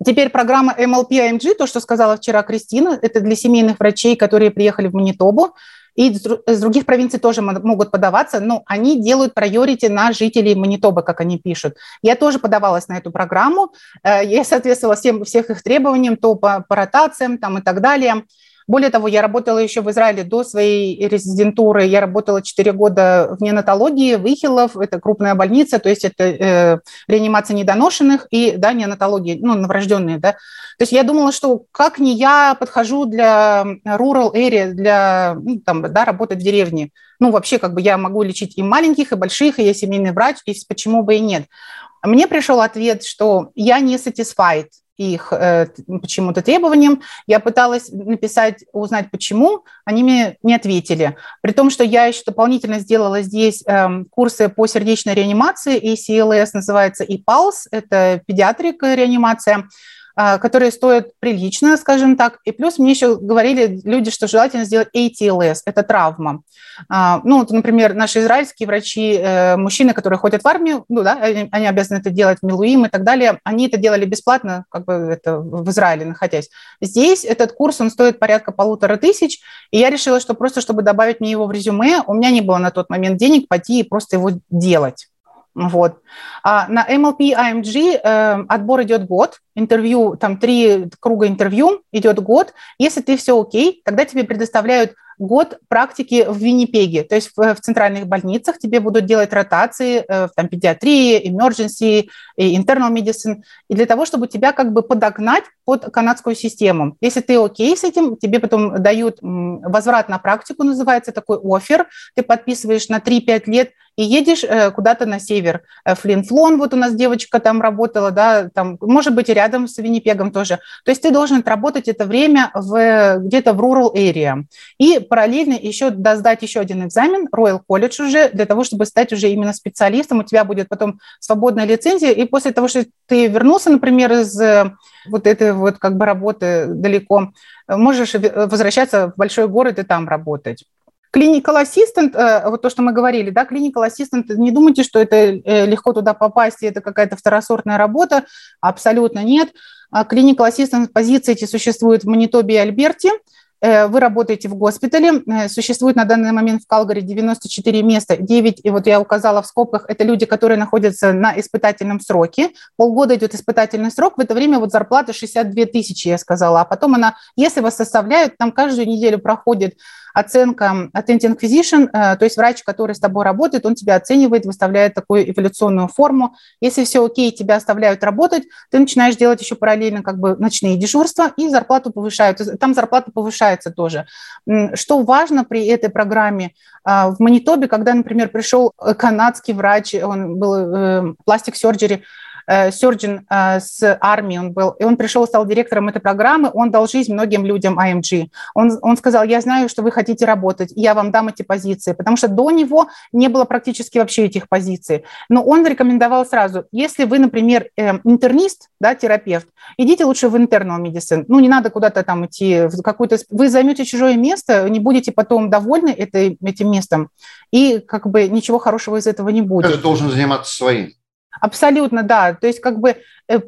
Теперь программа MLP AMG, то, что сказала вчера Кристина, это для семейных врачей, которые приехали в Манитобу. И из других провинций тоже могут подаваться, но они делают приорити на жителей Манитобы, как они пишут. Я тоже подавалась на эту программу, э, я соответствовала всем, всех их требованиям, то по, по ротациям там, и так далее. Более того, я работала еще в Израиле до своей резидентуры. Я работала 4 года в неонатологии, в Ихилов, это крупная больница, то есть это э, реанимация недоношенных и да, неонатология, ну, новорожденные. Да. То есть я думала, что как не я подхожу для rural area, для ну, там, да, работы в деревне. Ну, вообще, как бы я могу лечить и маленьких, и больших, и я семейный врач, и почему бы и нет. Мне пришел ответ, что я не satisfied их э, почему-то требованиям. Я пыталась написать, узнать почему, они мне не ответили. При том, что я еще дополнительно сделала здесь э, курсы по сердечной реанимации, и CLS называется и PALS, это педиатрика реанимация. А, которые стоят прилично, скажем так. И плюс мне еще говорили люди, что желательно сделать ATLS, это травма. А, ну, вот, например, наши израильские врачи, э, мужчины, которые ходят в армию, ну да, они, обязаны это делать, Милуим и так далее, они это делали бесплатно, как бы это в Израиле находясь. Здесь этот курс, он стоит порядка полутора тысяч, и я решила, что просто, чтобы добавить мне его в резюме, у меня не было на тот момент денег пойти и просто его делать. Вот. А на MLP IMG э, отбор идет год, интервью, там три круга интервью идет год. Если ты все окей, тогда тебе предоставляют год практики в Виннипеге, то есть в, в центральных больницах тебе будут делать ротации э, в там, педиатрии, emergency, и internal medicine, и для того, чтобы тебя как бы подогнать под канадскую систему. Если ты окей с этим, тебе потом дают возврат на практику, называется такой офер, ты подписываешь на 3-5 лет и едешь э, куда-то на север. Э, Флинфлон, вот у нас девочка там работала, да, там, может быть, и рядом с Виннипегом тоже. То есть ты должен отработать это время в, где-то в rural area. И параллельно еще сдать еще один экзамен, Royal College уже, для того, чтобы стать уже именно специалистом. У тебя будет потом свободная лицензия, и после того, что ты вернулся, например, из э, вот этой вот как бы работы далеко, можешь возвращаться в большой город и там работать. Assistant, э, вот то, что мы говорили, да, Clinical Assistant, не думайте, что это э, легко туда попасть, и это какая-то второсортная работа, абсолютно нет. Clinical Assistant позиции эти существуют в Манитобе и Альберте, Э, вы работаете в госпитале, э, существует на данный момент в Калгари 94 места, 9, и вот я указала в скобках, это люди, которые находятся на испытательном сроке, полгода идет испытательный срок, в это время вот зарплата 62 тысячи, я сказала, а потом она, если вас составляют, там каждую неделю проходит оценка attending physician, э, то есть врач, который с тобой работает, он тебя оценивает, выставляет такую эволюционную форму. Если все окей, тебя оставляют работать, ты начинаешь делать еще параллельно как бы ночные дежурства, и зарплату повышают. Там зарплата повышается тоже. Что важно при этой программе? А, в Манитобе, когда, например, пришел канадский врач, он был пластик-серджери, э, Сёрджин э, э, с армии он был, и он пришел, стал директором этой программы, он дал жизнь многим людям IMG. Он, он сказал, я знаю, что вы хотите работать, я вам дам эти позиции, потому что до него не было практически вообще этих позиций. Но он рекомендовал сразу, если вы, например, э, интернист, да, терапевт, идите лучше в internal medicine. Ну, не надо куда-то там идти, в какую-то... Вы займете чужое место, не будете потом довольны этой, этим местом, и как бы ничего хорошего из этого не будет. Ты должен заниматься своим. Абсолютно, да. То есть как бы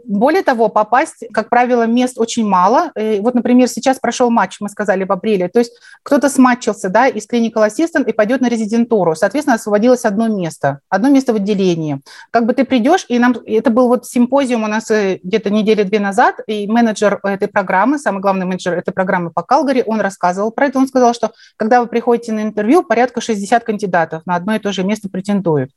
более того, попасть, как правило, мест очень мало. Э, вот, например, сейчас прошел матч, мы сказали, в апреле. То есть кто-то сматчился да, из clinical assistant и пойдет на резидентуру. Соответственно, освободилось одно место, одно место в отделении. Как бы ты придешь, и нам... Это был вот симпозиум у нас э, где-то недели две назад, и менеджер этой программы, самый главный менеджер этой программы по Калгари, он рассказывал про это. Он сказал, что когда вы приходите на интервью, порядка 60 кандидатов на одно и то же место претендуют.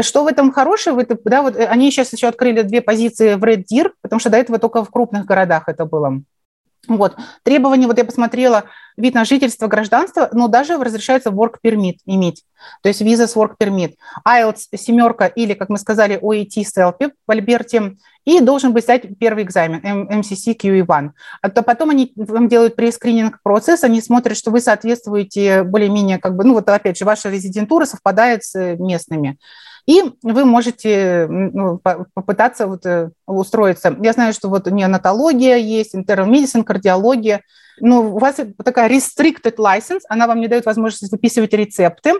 Что в этом хорошего? Это, да, вот они сейчас еще открыли две позиции в Red Deer, потому что до этого только в крупных городах это было. Вот. Требования, вот я посмотрела, вид на жительство, гражданство, но даже разрешается work permit иметь, то есть виза с work permit. IELTS семерка или, как мы сказали, OET SELPI в Альберте, и должен быть сдать первый экзамен, MCC QE1. А то потом они вам делают прескрининг процесс, они смотрят, что вы соответствуете более-менее, как бы, ну вот опять же, ваша резидентура совпадает с местными и вы можете ну, попытаться вот э, устроиться. Я знаю, что вот неонатология есть, internal medicine, кардиология. Но у вас такая restricted license, она вам не дает возможность выписывать рецепты.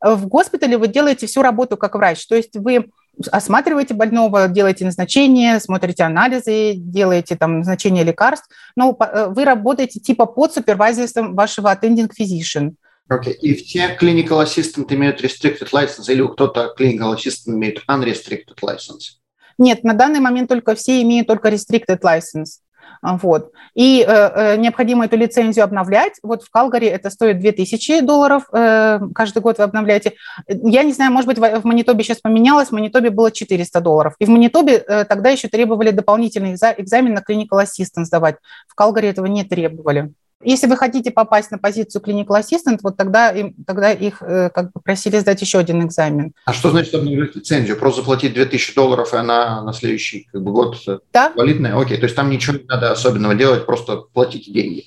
В госпитале вы делаете всю работу как врач, то есть вы осматриваете больного, делаете назначение, смотрите анализы, делаете там назначение лекарств, но э, вы работаете типа под супервайзерством вашего attending physician. Okay. И все clinical assistant имеют restricted license или кто-то clinical assistant имеет unrestricted license? Нет, на данный момент только все имеют только restricted license. Вот. И э, э, необходимо эту лицензию обновлять. Вот в Калгари это стоит 2000 долларов, э, каждый год вы обновляете. Я не знаю, может быть, в, в Манитобе сейчас поменялось, в Манитобе было 400 долларов. И в Манитобе э, тогда еще требовали дополнительный экзамен на clinical assistant сдавать. В Калгари этого не требовали. Если вы хотите попасть на позицию clinical assistant, вот тогда, им, тогда их э, как бы просили сдать еще один экзамен. А что значит обновить лицензию? Просто заплатить 2000 долларов, и она на следующий как бы, год да? валидная? Окей, то есть там ничего не надо особенного делать, просто платить деньги.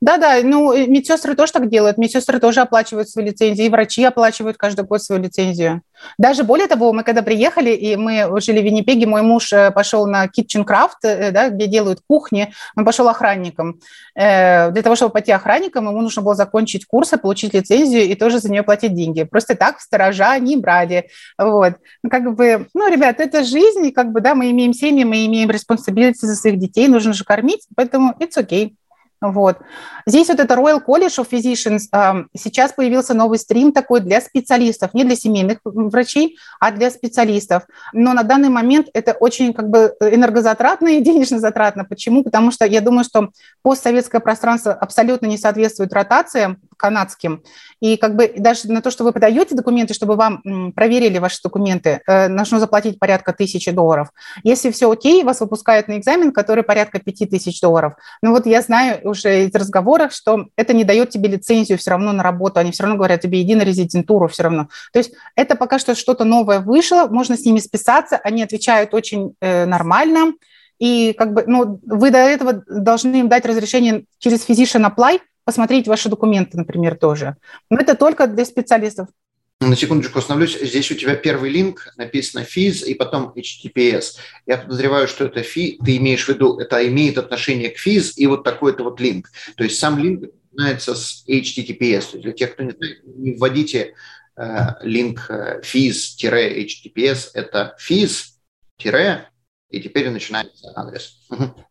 Да-да, ну, медсестры тоже так делают. Медсестры тоже оплачивают свои лицензии, и врачи оплачивают каждый год свою лицензию. Даже более того, мы когда приехали, и мы жили в Виннипеге, мой муж э, пошел на Kitchen Craft, э, да, где делают кухни, он пошел охранником. Э, для того, чтобы пойти охранником, ему нужно было закончить курсы, получить лицензию и тоже за нее платить деньги. Просто так сторожа не брали. Вот. Ну, как бы, ну, ребят, это жизнь, и как бы, да, мы имеем семьи, мы имеем responsability за своих детей, нужно же кормить, поэтому it's okay. Вот. Здесь вот это Royal College of Physicians, сейчас появился новый стрим такой для специалистов, не для семейных врачей, а для специалистов. Но на данный момент это очень как бы энергозатратно и [LAUGHS] денежно затратно. Почему? Потому что я думаю, что постсоветское пространство абсолютно не соответствует ротациям канадским. И как бы даже на то, что вы подаете документы, чтобы вам проверили ваши документы, э, нужно заплатить порядка тысячи долларов. Если все окей, вас выпускают на экзамен, который порядка пяти тысяч долларов. Ну вот я знаю уже из разговоров, что это не дает тебе лицензию все равно на работу, они все равно говорят тебе, иди на резидентуру все равно. То есть это пока что что-то новое вышло, можно с ними списаться, они отвечают очень э, нормально, и как бы, ну, вы до этого должны им дать разрешение через Physician Apply, посмотреть ваши документы, например, тоже. Но это только для специалистов. На секундочку остановлюсь. Здесь у тебя первый линк, написано FIS и потом HTTPS. Я подозреваю, что это FI, ты имеешь в виду, это имеет отношение к FIS и вот такой-то вот линк. То есть сам линк начинается с HTTPS. Для тех, кто не знает, не вводите э, линк э, FIS-HTTPS. Это FIS- и теперь начинается адрес.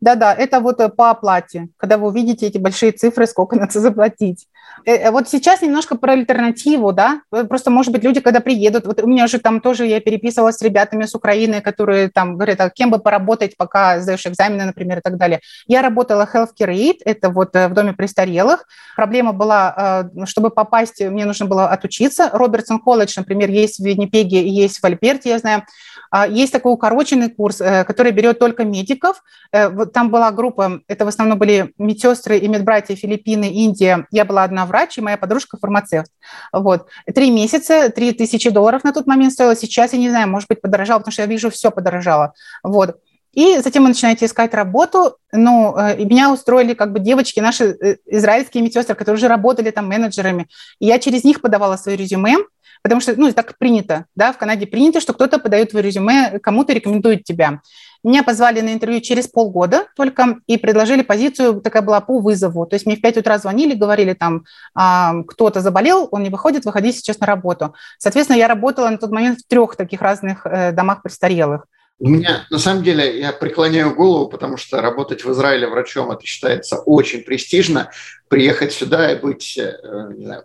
Да-да, это вот э, по оплате, когда вы увидите эти большие цифры, сколько надо заплатить. Э, э, вот сейчас немножко про альтернативу, да, просто, может быть, люди, когда приедут, вот у меня же там тоже, я переписывалась с ребятами с Украины, которые там говорят, а кем бы поработать, пока сдаешь экзамены, например, и так далее. Я работала Healthcare Aid, это вот в доме престарелых. Проблема была, чтобы попасть, мне нужно было отучиться. Робертсон колледж, например, есть в Виннипеге, есть в Альберте, я знаю. А, есть такой укороченный курс, э, который берет только медиков. Э, там была группа, это в основном были медсестры и медбратья Филиппины, Индия. Я была одна врач, и моя подружка фармацевт. Вот. Три месяца, три тысячи долларов на тот момент стоило. Сейчас, я не знаю, может быть, подорожало, потому что я вижу, все подорожало. Вот. И затем вы начинаете искать работу. Ну, э, и меня устроили как бы девочки, наши израильские медсестры, которые уже работали там менеджерами. И я через них подавала свои резюме. Потому что, ну, так принято, да, в Канаде принято, что кто-то подает твое резюме, кому-то рекомендует тебя. Меня позвали на интервью через полгода только и предложили позицию, такая была по вызову. То есть мне в 5 утра звонили, говорили там, а, кто-то заболел, он не выходит, выходи сейчас на работу. Соответственно, я работала на тот момент в трех таких разных э, домах престарелых. У меня, на самом деле, я преклоняю голову, потому что работать в Израиле врачом, это считается очень престижно. Приехать сюда и быть э, не знаю,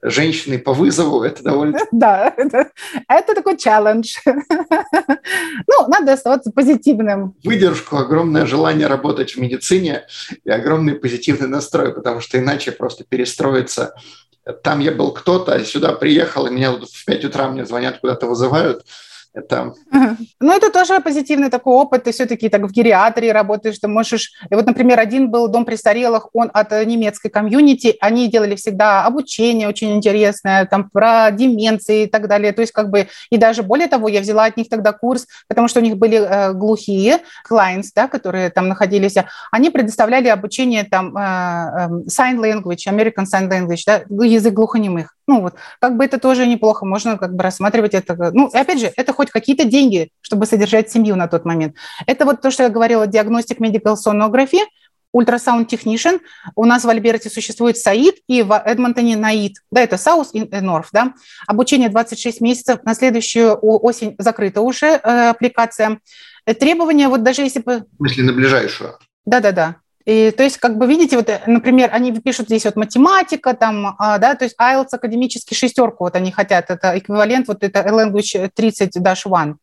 женщиной по вызову, это довольно... [LAUGHS] Да, это, это такой челлендж. [LAUGHS] Ну, надо оставаться позитивным. Выдержку, огромное желание работать в медицине и огромный позитивный настрой, потому что иначе просто перестроиться там я был кто-то, а сюда приехал, и меня в 5 утра мне звонят, куда-то вызывают – это... Ну, это тоже позитивный такой опыт. Ты все-таки так в гериатрии работаешь, ты можешь... И вот, например, один был дом престарелых, он от немецкой комьюнити, они делали всегда обучение очень интересное, там, про деменции и так далее. То есть, как бы, и даже более того, я взяла от них тогда курс, потому что у них были э, глухие clients, да, которые там находились, они предоставляли обучение там э, э, sign language, American sign language, да, язык глухонемых. Ну, вот, как бы это тоже неплохо, можно как бы рассматривать это. Ну, и опять же, это хоть какие-то деньги, чтобы содержать семью на тот момент. Это вот то, что я говорила, диагностик medical sonography, ультрасаунд технишн. У нас в Альберте существует САИД и в Эдмонтоне НАИД. Да, это South и North, да. Обучение 26 месяцев. На следующую осень закрыта уже э, аппликация. Требования, вот даже если... В смысле, на ближайшую? Да-да-да. И, то есть, как бы видите, вот, например, они пишут здесь вот математика, там, а, да, то есть IELTS академический шестерку вот они хотят, это эквивалент, вот это language 30-1,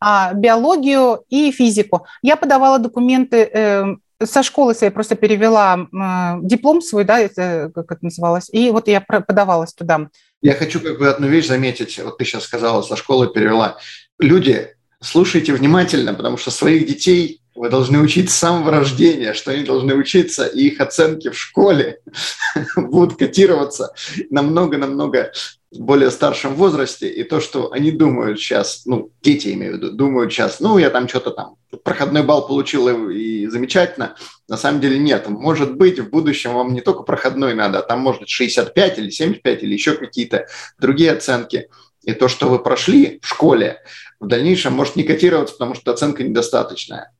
а, биологию и физику. Я подавала документы э, со школы своей просто перевела э, диплом свой, да, это, как это называлось, и вот я подавалась туда. Я хочу как бы одну вещь заметить, вот ты сейчас сказала, со школы перевела. Люди, слушайте внимательно, потому что своих детей – Вы должны учиться с самого рождения, что они должны учиться, и их оценки в школе [LAUGHS] будут котироваться намного-намного более старшем возрасте, и то, что они думают сейчас, ну, дети имею в виду, думают сейчас, ну, я там что-то там, проходной балл получил и замечательно, на самом деле нет. Может быть, в будущем вам не только проходной надо, а там может 65 или 75 или еще какие-то другие оценки. И то, что вы прошли в школе, в дальнейшем может не котироваться, потому что оценка недостаточная.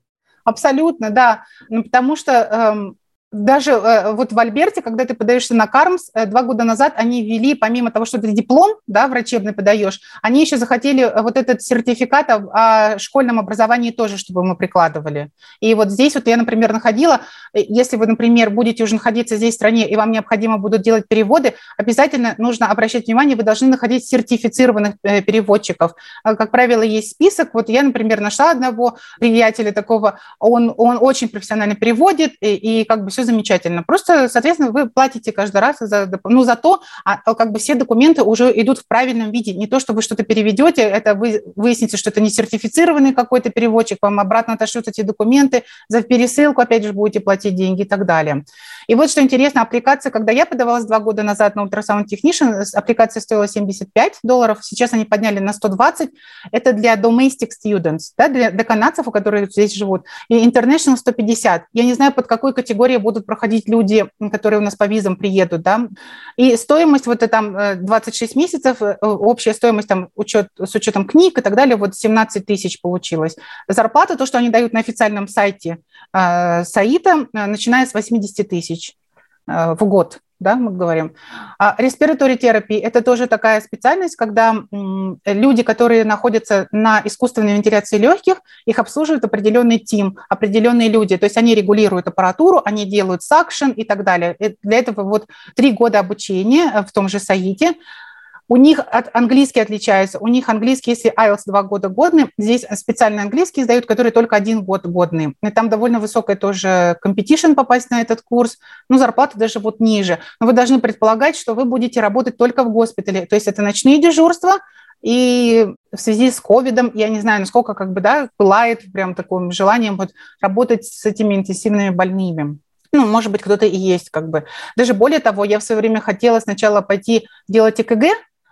Абсолютно, да. Ну, потому что эм, даже э, вот в Альберте, когда ты подаешься на КАРМС, э, два года назад они ввели, помимо того, что ты диплом да, врачебный подаешь, они еще захотели э, вот этот сертификат о, о школьном образовании тоже, чтобы мы прикладывали. И вот здесь вот я, например, находила, если вы, например, будете уже находиться здесь в стране, и вам необходимо будут делать переводы, обязательно нужно обращать внимание, вы должны находить сертифицированных переводчиков. Как правило, есть список. Вот я, например, нашла одного приятеля такого, он, он очень профессионально переводит, и, и как бы все замечательно. Просто, соответственно, вы платите каждый раз за, ну, за то, а, как бы все документы уже идут в правильном виде. Не то, что вы что-то переведете, это вы выясните, что это не сертифицированный какой-то переводчик, вам обратно отошлют эти документы, за пересылку опять же будете платить деньги и так далее. И вот что интересно, аппликация, когда я подавалась два года назад на Ultrasound Technician, аппликация стоила 75 долларов, сейчас они подняли на 120. Это для domestic students, да, для, для канадцев, у которых здесь живут. И international 150. Я не знаю, под какой категорией будут проходить люди, которые у нас по визам приедут, да. И стоимость вот это там 26 месяцев, э, общая стоимость там учет, с учетом книг и так далее, вот 17 тысяч получилось. Зарплата, то, что они дают на официальном сайте э, САИТа, э, начиная с 80 тысяч э, в год да, мы говорим. А респираторий терапии – это тоже такая специальность, когда люди, которые находятся на искусственной вентиляции легких, их обслуживает определенный тим, определенные люди. То есть они регулируют аппаратуру, они делают сакшен и так далее. И для этого вот три года обучения в том же САИТе. У них от, английский отличается. У них английский, если IELTS два года годный, здесь специальный английский сдают, который только один год годный. И там довольно высокая тоже competition попасть на этот курс. Ну, зарплата даже вот ниже. Но вы должны предполагать, что вы будете работать только в госпитале. То есть это ночные дежурства, и в связи с ковидом, я не знаю, насколько как бы, да, пылает прям таким желанием вот работать с этими интенсивными больными ну, может быть, кто-то и есть, как бы. Даже более того, я в свое время хотела сначала пойти делать ЭКГ,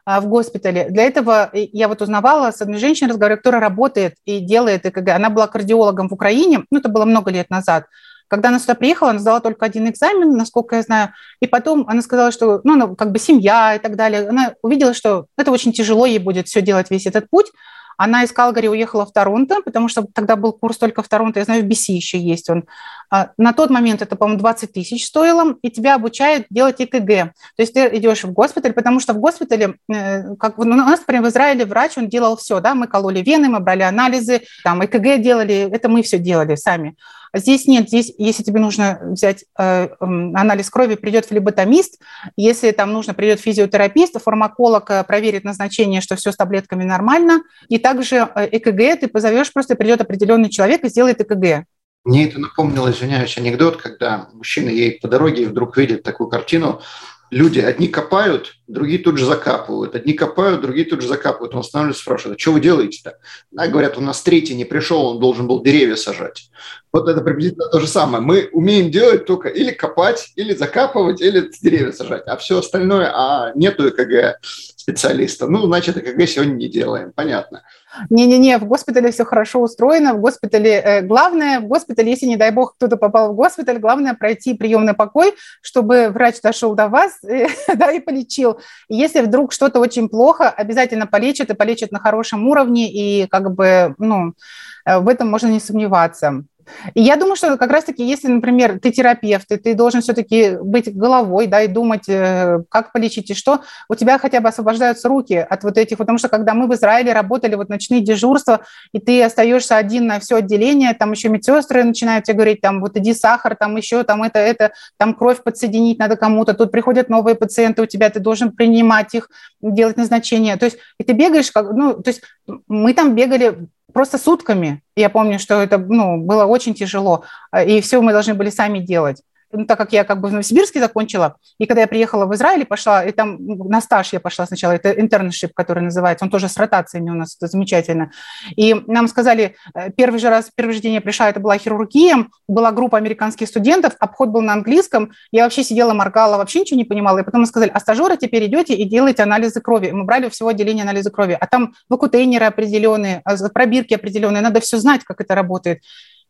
в госпитале. Для этого я вот узнавала с одной женщиной, разговаривала, которая работает и делает ЭКГ. Она была кардиологом в Украине, ну, это было много лет назад. Когда она сюда приехала, она сдала только один экзамен, насколько я знаю, и потом она сказала, что, ну, она как бы семья и так далее. Она увидела, что это очень тяжело ей будет все делать, весь этот путь, она из Калгари уехала в Торонто, потому что тогда был курс только в Торонто, я знаю, в BC еще есть он. А, на тот момент это, по-моему, 20 тысяч стоило, и тебя обучают делать ЭКГ. То есть ты идешь в госпиталь, потому что в госпитале, э, как у нас, например, в Израиле врач, он делал все, да, мы кололи вены, мы брали анализы, там ЭКГ делали, это мы все делали сами. Здесь нет, здесь, если тебе нужно взять э, анализ крови, придет флеботомист, если там нужно, придет физиотерапист, фармаколог э, проверит назначение, что все с таблетками нормально, и также э, ЭКГ ты позовешь, просто придет определенный человек и сделает ЭКГ. Мне это напомнило, извиняюсь, анекдот, когда мужчина едет по дороге и вдруг видит такую картину, люди одни копают, другие тут же закапывают, одни копают, другие тут же закапывают. Он останавливается, спрашивает, а что вы делаете-то? А говорят, у нас третий не пришел, он должен был деревья сажать. Вот это приблизительно то же самое. Мы умеем делать только или копать, или закапывать, или деревья сажать, а все остальное, а нету ЭКГ специалиста. Ну, значит, ЭКГ сегодня не делаем. Понятно. Не-не-не, в госпитале все хорошо устроено. В госпитале э, главное, в госпитале, если, не дай бог, кто-то попал в госпиталь, главное пройти приемный покой, чтобы врач дошел до вас э, [LAUGHS] да, и полечил. И если вдруг что-то очень плохо, обязательно полечат и полечат на хорошем уровне, и как бы, ну, э, в этом можно не сомневаться. Я думаю, что как раз-таки, если, например, ты терапевт, и ты должен все-таки быть головой, да, и думать, э, как полечить и что, у тебя хотя бы освобождаются руки от вот этих, потому что когда мы в Израиле работали, вот ночные дежурства, и ты остаешься один на все отделение, там еще медсестры начинают тебе говорить, там, вот иди сахар, там еще, там это, это, там кровь подсоединить надо кому-то, тут приходят новые пациенты у тебя, ты должен принимать их, делать назначение, то есть, и ты бегаешь, как, ну, то есть мы там бегали просто сутками. Я помню, что это ну, было очень тяжело, и все мы должны были сами делать. Ну, так как я как бы в Новосибирске закончила, и когда я приехала в Израиль, пошла, и там на стаж я пошла сначала, это internship, который называется, он тоже с ротациями у нас, это замечательно. И нам сказали, э, первый же раз, первый же день я пришла, это была хирургия, была группа американских студентов, обход был на английском, я вообще сидела, моргала, вообще ничего не понимала, и потом мы сказали, а стажеры теперь идете и делаете анализы крови. Мы брали всего отделение анализа крови, а там vacutainer'ы определенные, а пробирки определенные, надо все знать, как это работает.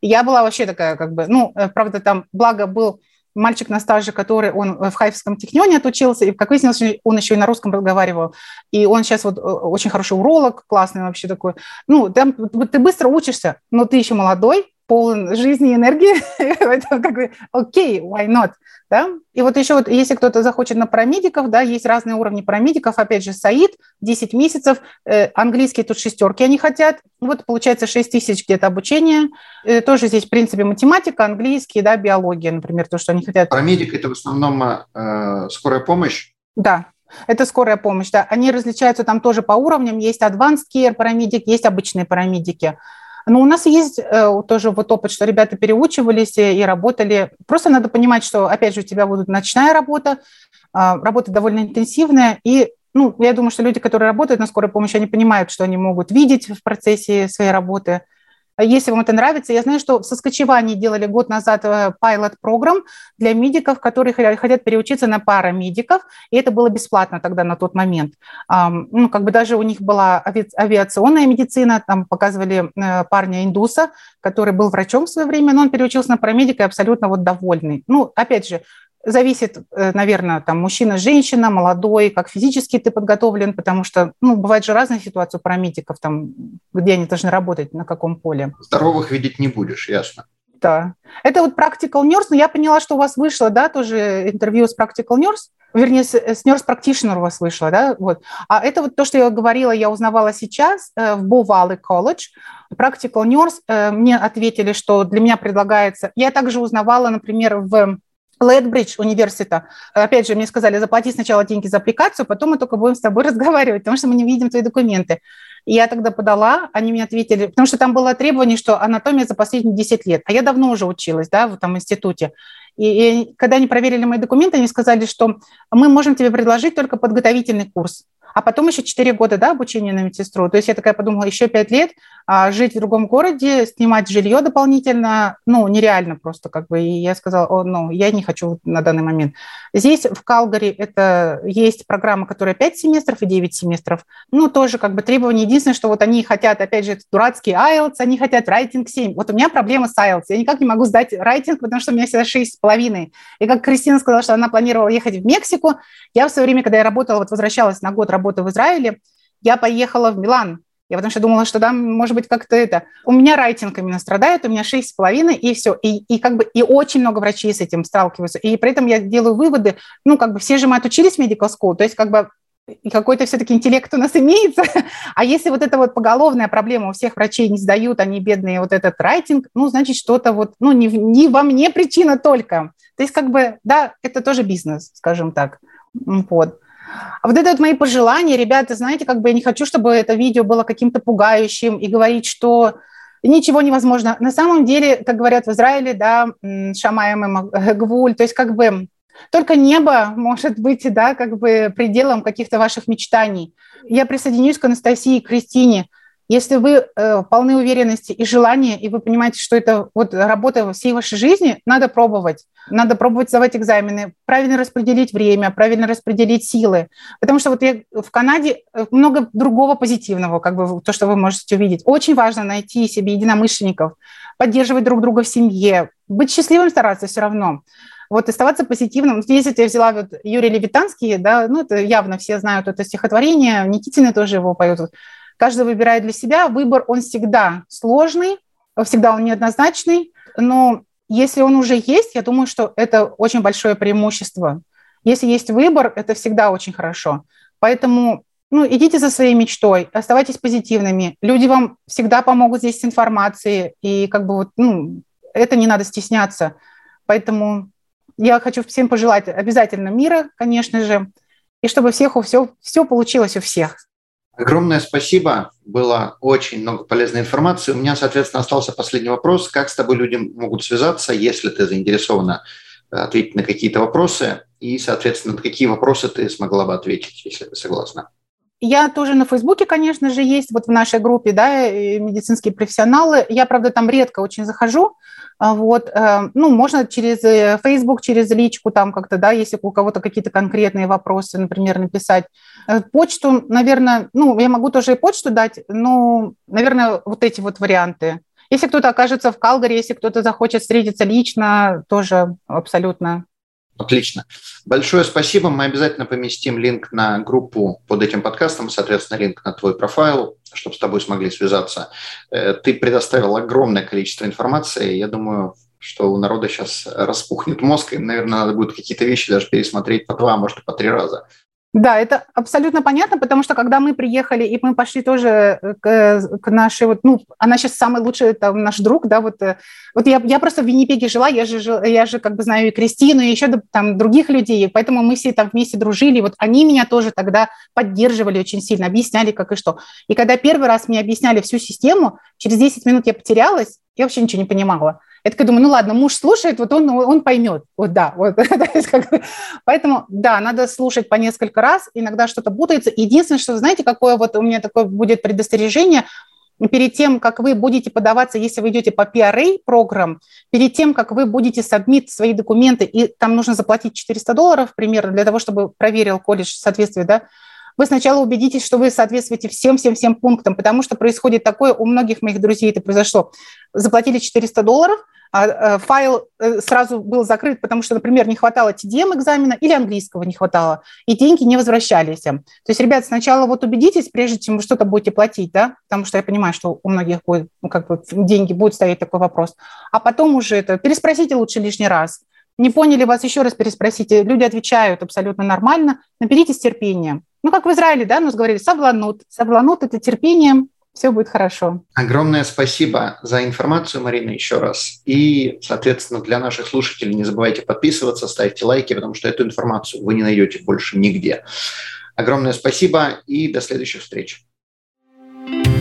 И я была вообще такая, как бы, ну, э, правда, там, благо, был мальчик на стаже, который он в Хайфском технионе отучился, и, как выяснилось, он еще и на русском разговаривал. И он сейчас вот э, очень хороший уролог, классный вообще такой. Ну, там, ты быстро учишься, но ты еще молодой, полон жизни и энергии, [LAUGHS] поэтому как бы окей, okay, why not, да? И вот еще вот, если кто-то захочет на парамедиков, да, есть разные уровни парамедиков, опять же, САИД, 10 месяцев, э, английский тут шестерки они хотят, вот получается 6 тысяч где-то обучения, э, тоже здесь, в принципе, математика, английский, да, биология, например, то, что они хотят. Парамедик – это в основном э, скорая помощь? Да, это скорая помощь, да. Они различаются там тоже по уровням. Есть advanced care парамедик, есть обычные парамедики. Но у нас есть э, тоже вот опыт, что ребята переучивались и работали. Просто надо понимать, что, опять же, у тебя будет ночная работа, а, работа довольно интенсивная, и ну, я думаю, что люди, которые работают на скорой помощи, они понимают, что они могут видеть в процессе своей работы, если вам это нравится, я знаю, что в Соскочевании делали год назад пилот программ для медиков, которые хотят переучиться на парамедиков, и это было бесплатно тогда на тот момент. Ну, как бы даже у них была авиационная медицина, там показывали э, парня индуса, который был врачом в свое время, но он переучился на парамедика и абсолютно вот довольный. Ну, опять же, зависит, э, наверное, там мужчина, женщина, молодой, как физически ты подготовлен, потому что, ну, бывает же разная ситуация у парамедиков, там, где они должны работать, на каком поле. Здоровых видеть не будешь, ясно. Да. Это вот Practical Nurse, но я поняла, что у вас вышло, да, тоже интервью с Practical Nurse, вернее, с, с Nurse Practitioner у вас вышло, да, вот. А это вот то, что я говорила, я узнавала сейчас э, в Бовалы колледж, Practical Nurse, э, мне ответили, что для меня предлагается, я также узнавала, например, в Лэдбридж университета. Опять же, мне сказали, заплати сначала деньги за аппликацию, потом мы только будем с тобой [LAUGHS] разговаривать, потому что мы не видим твои документы. И я тогда подала, они мне ответили, потому что там было требование, что анатомия за последние 10 лет, а я давно уже училась, да, в этом институте. И, и когда они проверили мои документы, они сказали, что мы можем тебе предложить только подготовительный курс а потом еще 4 года да, обучения на медсестру. То есть я такая подумала, еще 5 лет а, жить в другом городе, снимать жилье дополнительно, ну, нереально просто как бы. И я сказала, о, ну, я не хочу на данный момент. Здесь в Калгари это есть программа, которая 5 семестров и 9 семестров. Ну, тоже как бы требования. Единственное, что вот они хотят, опять же, дурацкий IELTS, они хотят райтинг 7. Вот у меня проблема с IELTS. Я никак не могу сдать райтинг, потому что у меня всегда 6,5. И как Кристина сказала, что она планировала ехать в Мексику, я в свое время, когда я работала, вот возвращалась на год работы в Израиле, я поехала в Милан. Я потому что думала, что да, может быть, как-то это. У меня райтинг именно страдает, у меня шесть с половиной, и все. И, и как бы и очень много врачей с этим сталкиваются. И при этом я делаю выводы, ну, как бы все же мы отучились в medical school, то есть как бы какой-то все-таки интеллект у нас [LAUGHS] имеется. А если вот эта вот поголовная проблема у всех врачей не сдают, они бедные, вот этот райтинг, ну, значит, что-то вот, ну, не, не во мне причина только. То есть как бы, да, это тоже бизнес, скажем так. Вот. А вот это вот мои пожелания, ребята, знаете, как бы я не хочу, чтобы это видео было каким-то пугающим и говорить, что ничего невозможно. На самом деле, как говорят в Израиле, да, шамаем гвуль, то есть как бы только небо может быть, да, как бы пределом каких-то ваших мечтаний. Я присоединюсь к Анастасии и Кристине – если вы э, полны уверенности и желания, и вы понимаете, что это вот работа всей вашей жизни, надо пробовать. Надо пробовать сдавать экзамены, правильно распределить время, правильно распределить силы. Потому что вот я в Канаде э, много другого позитивного, как бы то, что вы можете увидеть. Очень важно найти себе единомышленников, поддерживать друг друга в семье, быть счастливым стараться все равно вот оставаться позитивным. Если я взяла вот Юрий Левитанский, да, ну это явно все знают это стихотворение, Никитины тоже его поют. Каждый выбирает для себя. Выбор, он всегда сложный, всегда он неоднозначный, но если он уже есть, я думаю, что это очень большое преимущество. Если есть выбор, это всегда очень хорошо. Поэтому ну, идите за своей мечтой, оставайтесь позитивными. Люди вам всегда помогут здесь с информацией, и как бы вот, ну, это не надо стесняться. Поэтому я хочу всем пожелать обязательно мира, конечно же, и чтобы всех у все, все получилось у всех. Огромное спасибо. Было очень много полезной информации. У меня, соответственно, остался последний вопрос. Как с тобой люди могут связаться, если ты заинтересована ответить на какие-то вопросы, и, соответственно, на какие вопросы ты смогла бы ответить, если ты согласна. Я тоже на Фейсбуке, конечно же, есть, вот в нашей группе, да, медицинские профессионалы. Я, правда, там редко очень захожу, вот, э, ну, можно через Facebook, э, через личку там как-то, да, если у кого-то какие-то конкретные вопросы, например, написать. Э, почту, наверное, ну, я могу тоже и почту дать, но, наверное, вот эти вот варианты. Если кто-то окажется в Калгари, если кто-то захочет встретиться лично, тоже абсолютно Отлично. Большое спасибо. Мы обязательно поместим линк на группу под этим подкастом, соответственно, линк на твой профайл, чтобы с тобой смогли связаться. Э, ты предоставил огромное количество информации. Я думаю, что у народа сейчас распухнет мозг, и, наверное, надо будет какие-то вещи даже пересмотреть по два, может, по три раза. Да, это абсолютно понятно, потому что когда мы приехали и мы пошли тоже э, к, к нашей вот, ну, она сейчас самый лучший там наш друг, да, вот, э, вот я, я просто в Виннипеге жила, я же, я же как бы знаю и Кристину, и еще там других людей, поэтому мы все там вместе дружили, вот они меня тоже тогда поддерживали очень сильно, объясняли как и что. И когда первый раз мне объясняли всю систему, через 10 минут я потерялась, я вообще ничего не понимала. Я такая думаю, ну ладно, муж слушает, вот он, он поймет. Вот да, вот. [LAUGHS] Поэтому, да, надо слушать по несколько раз, иногда что-то путается. Единственное, что, знаете, какое вот у меня такое будет предостережение, перед тем, как вы будете подаваться, если вы идете по PRA программ, перед тем, как вы будете сабмит свои документы, и там нужно заплатить 400 долларов примерно для того, чтобы проверил колледж соответствие, да, вы сначала убедитесь, что вы соответствуете всем-всем-всем пунктам, потому что происходит такое, у многих моих друзей это произошло. Заплатили 400 долларов, а э, файл э, сразу был закрыт, потому что, например, не хватало TDM экзамена или английского не хватало, и деньги не возвращались. То есть, ребят, сначала вот убедитесь, прежде чем вы что-то будете платить, да, потому что я понимаю, что у многих будет, ну, как бы деньги будут стоять такой вопрос, а потом уже это переспросите лучше лишний раз. Не поняли вас, еще раз переспросите. Люди отвечают абсолютно нормально. Наберитесь терпения. Ну, как в Израиле, да, нас говорили, савланут. Савланут – это терпение, все будет хорошо. Огромное спасибо за информацию, Марина, еще раз. И, соответственно, для наших слушателей не забывайте подписываться, ставьте лайки, потому что эту информацию вы не найдете больше нигде. Огромное спасибо и до следующих встреч.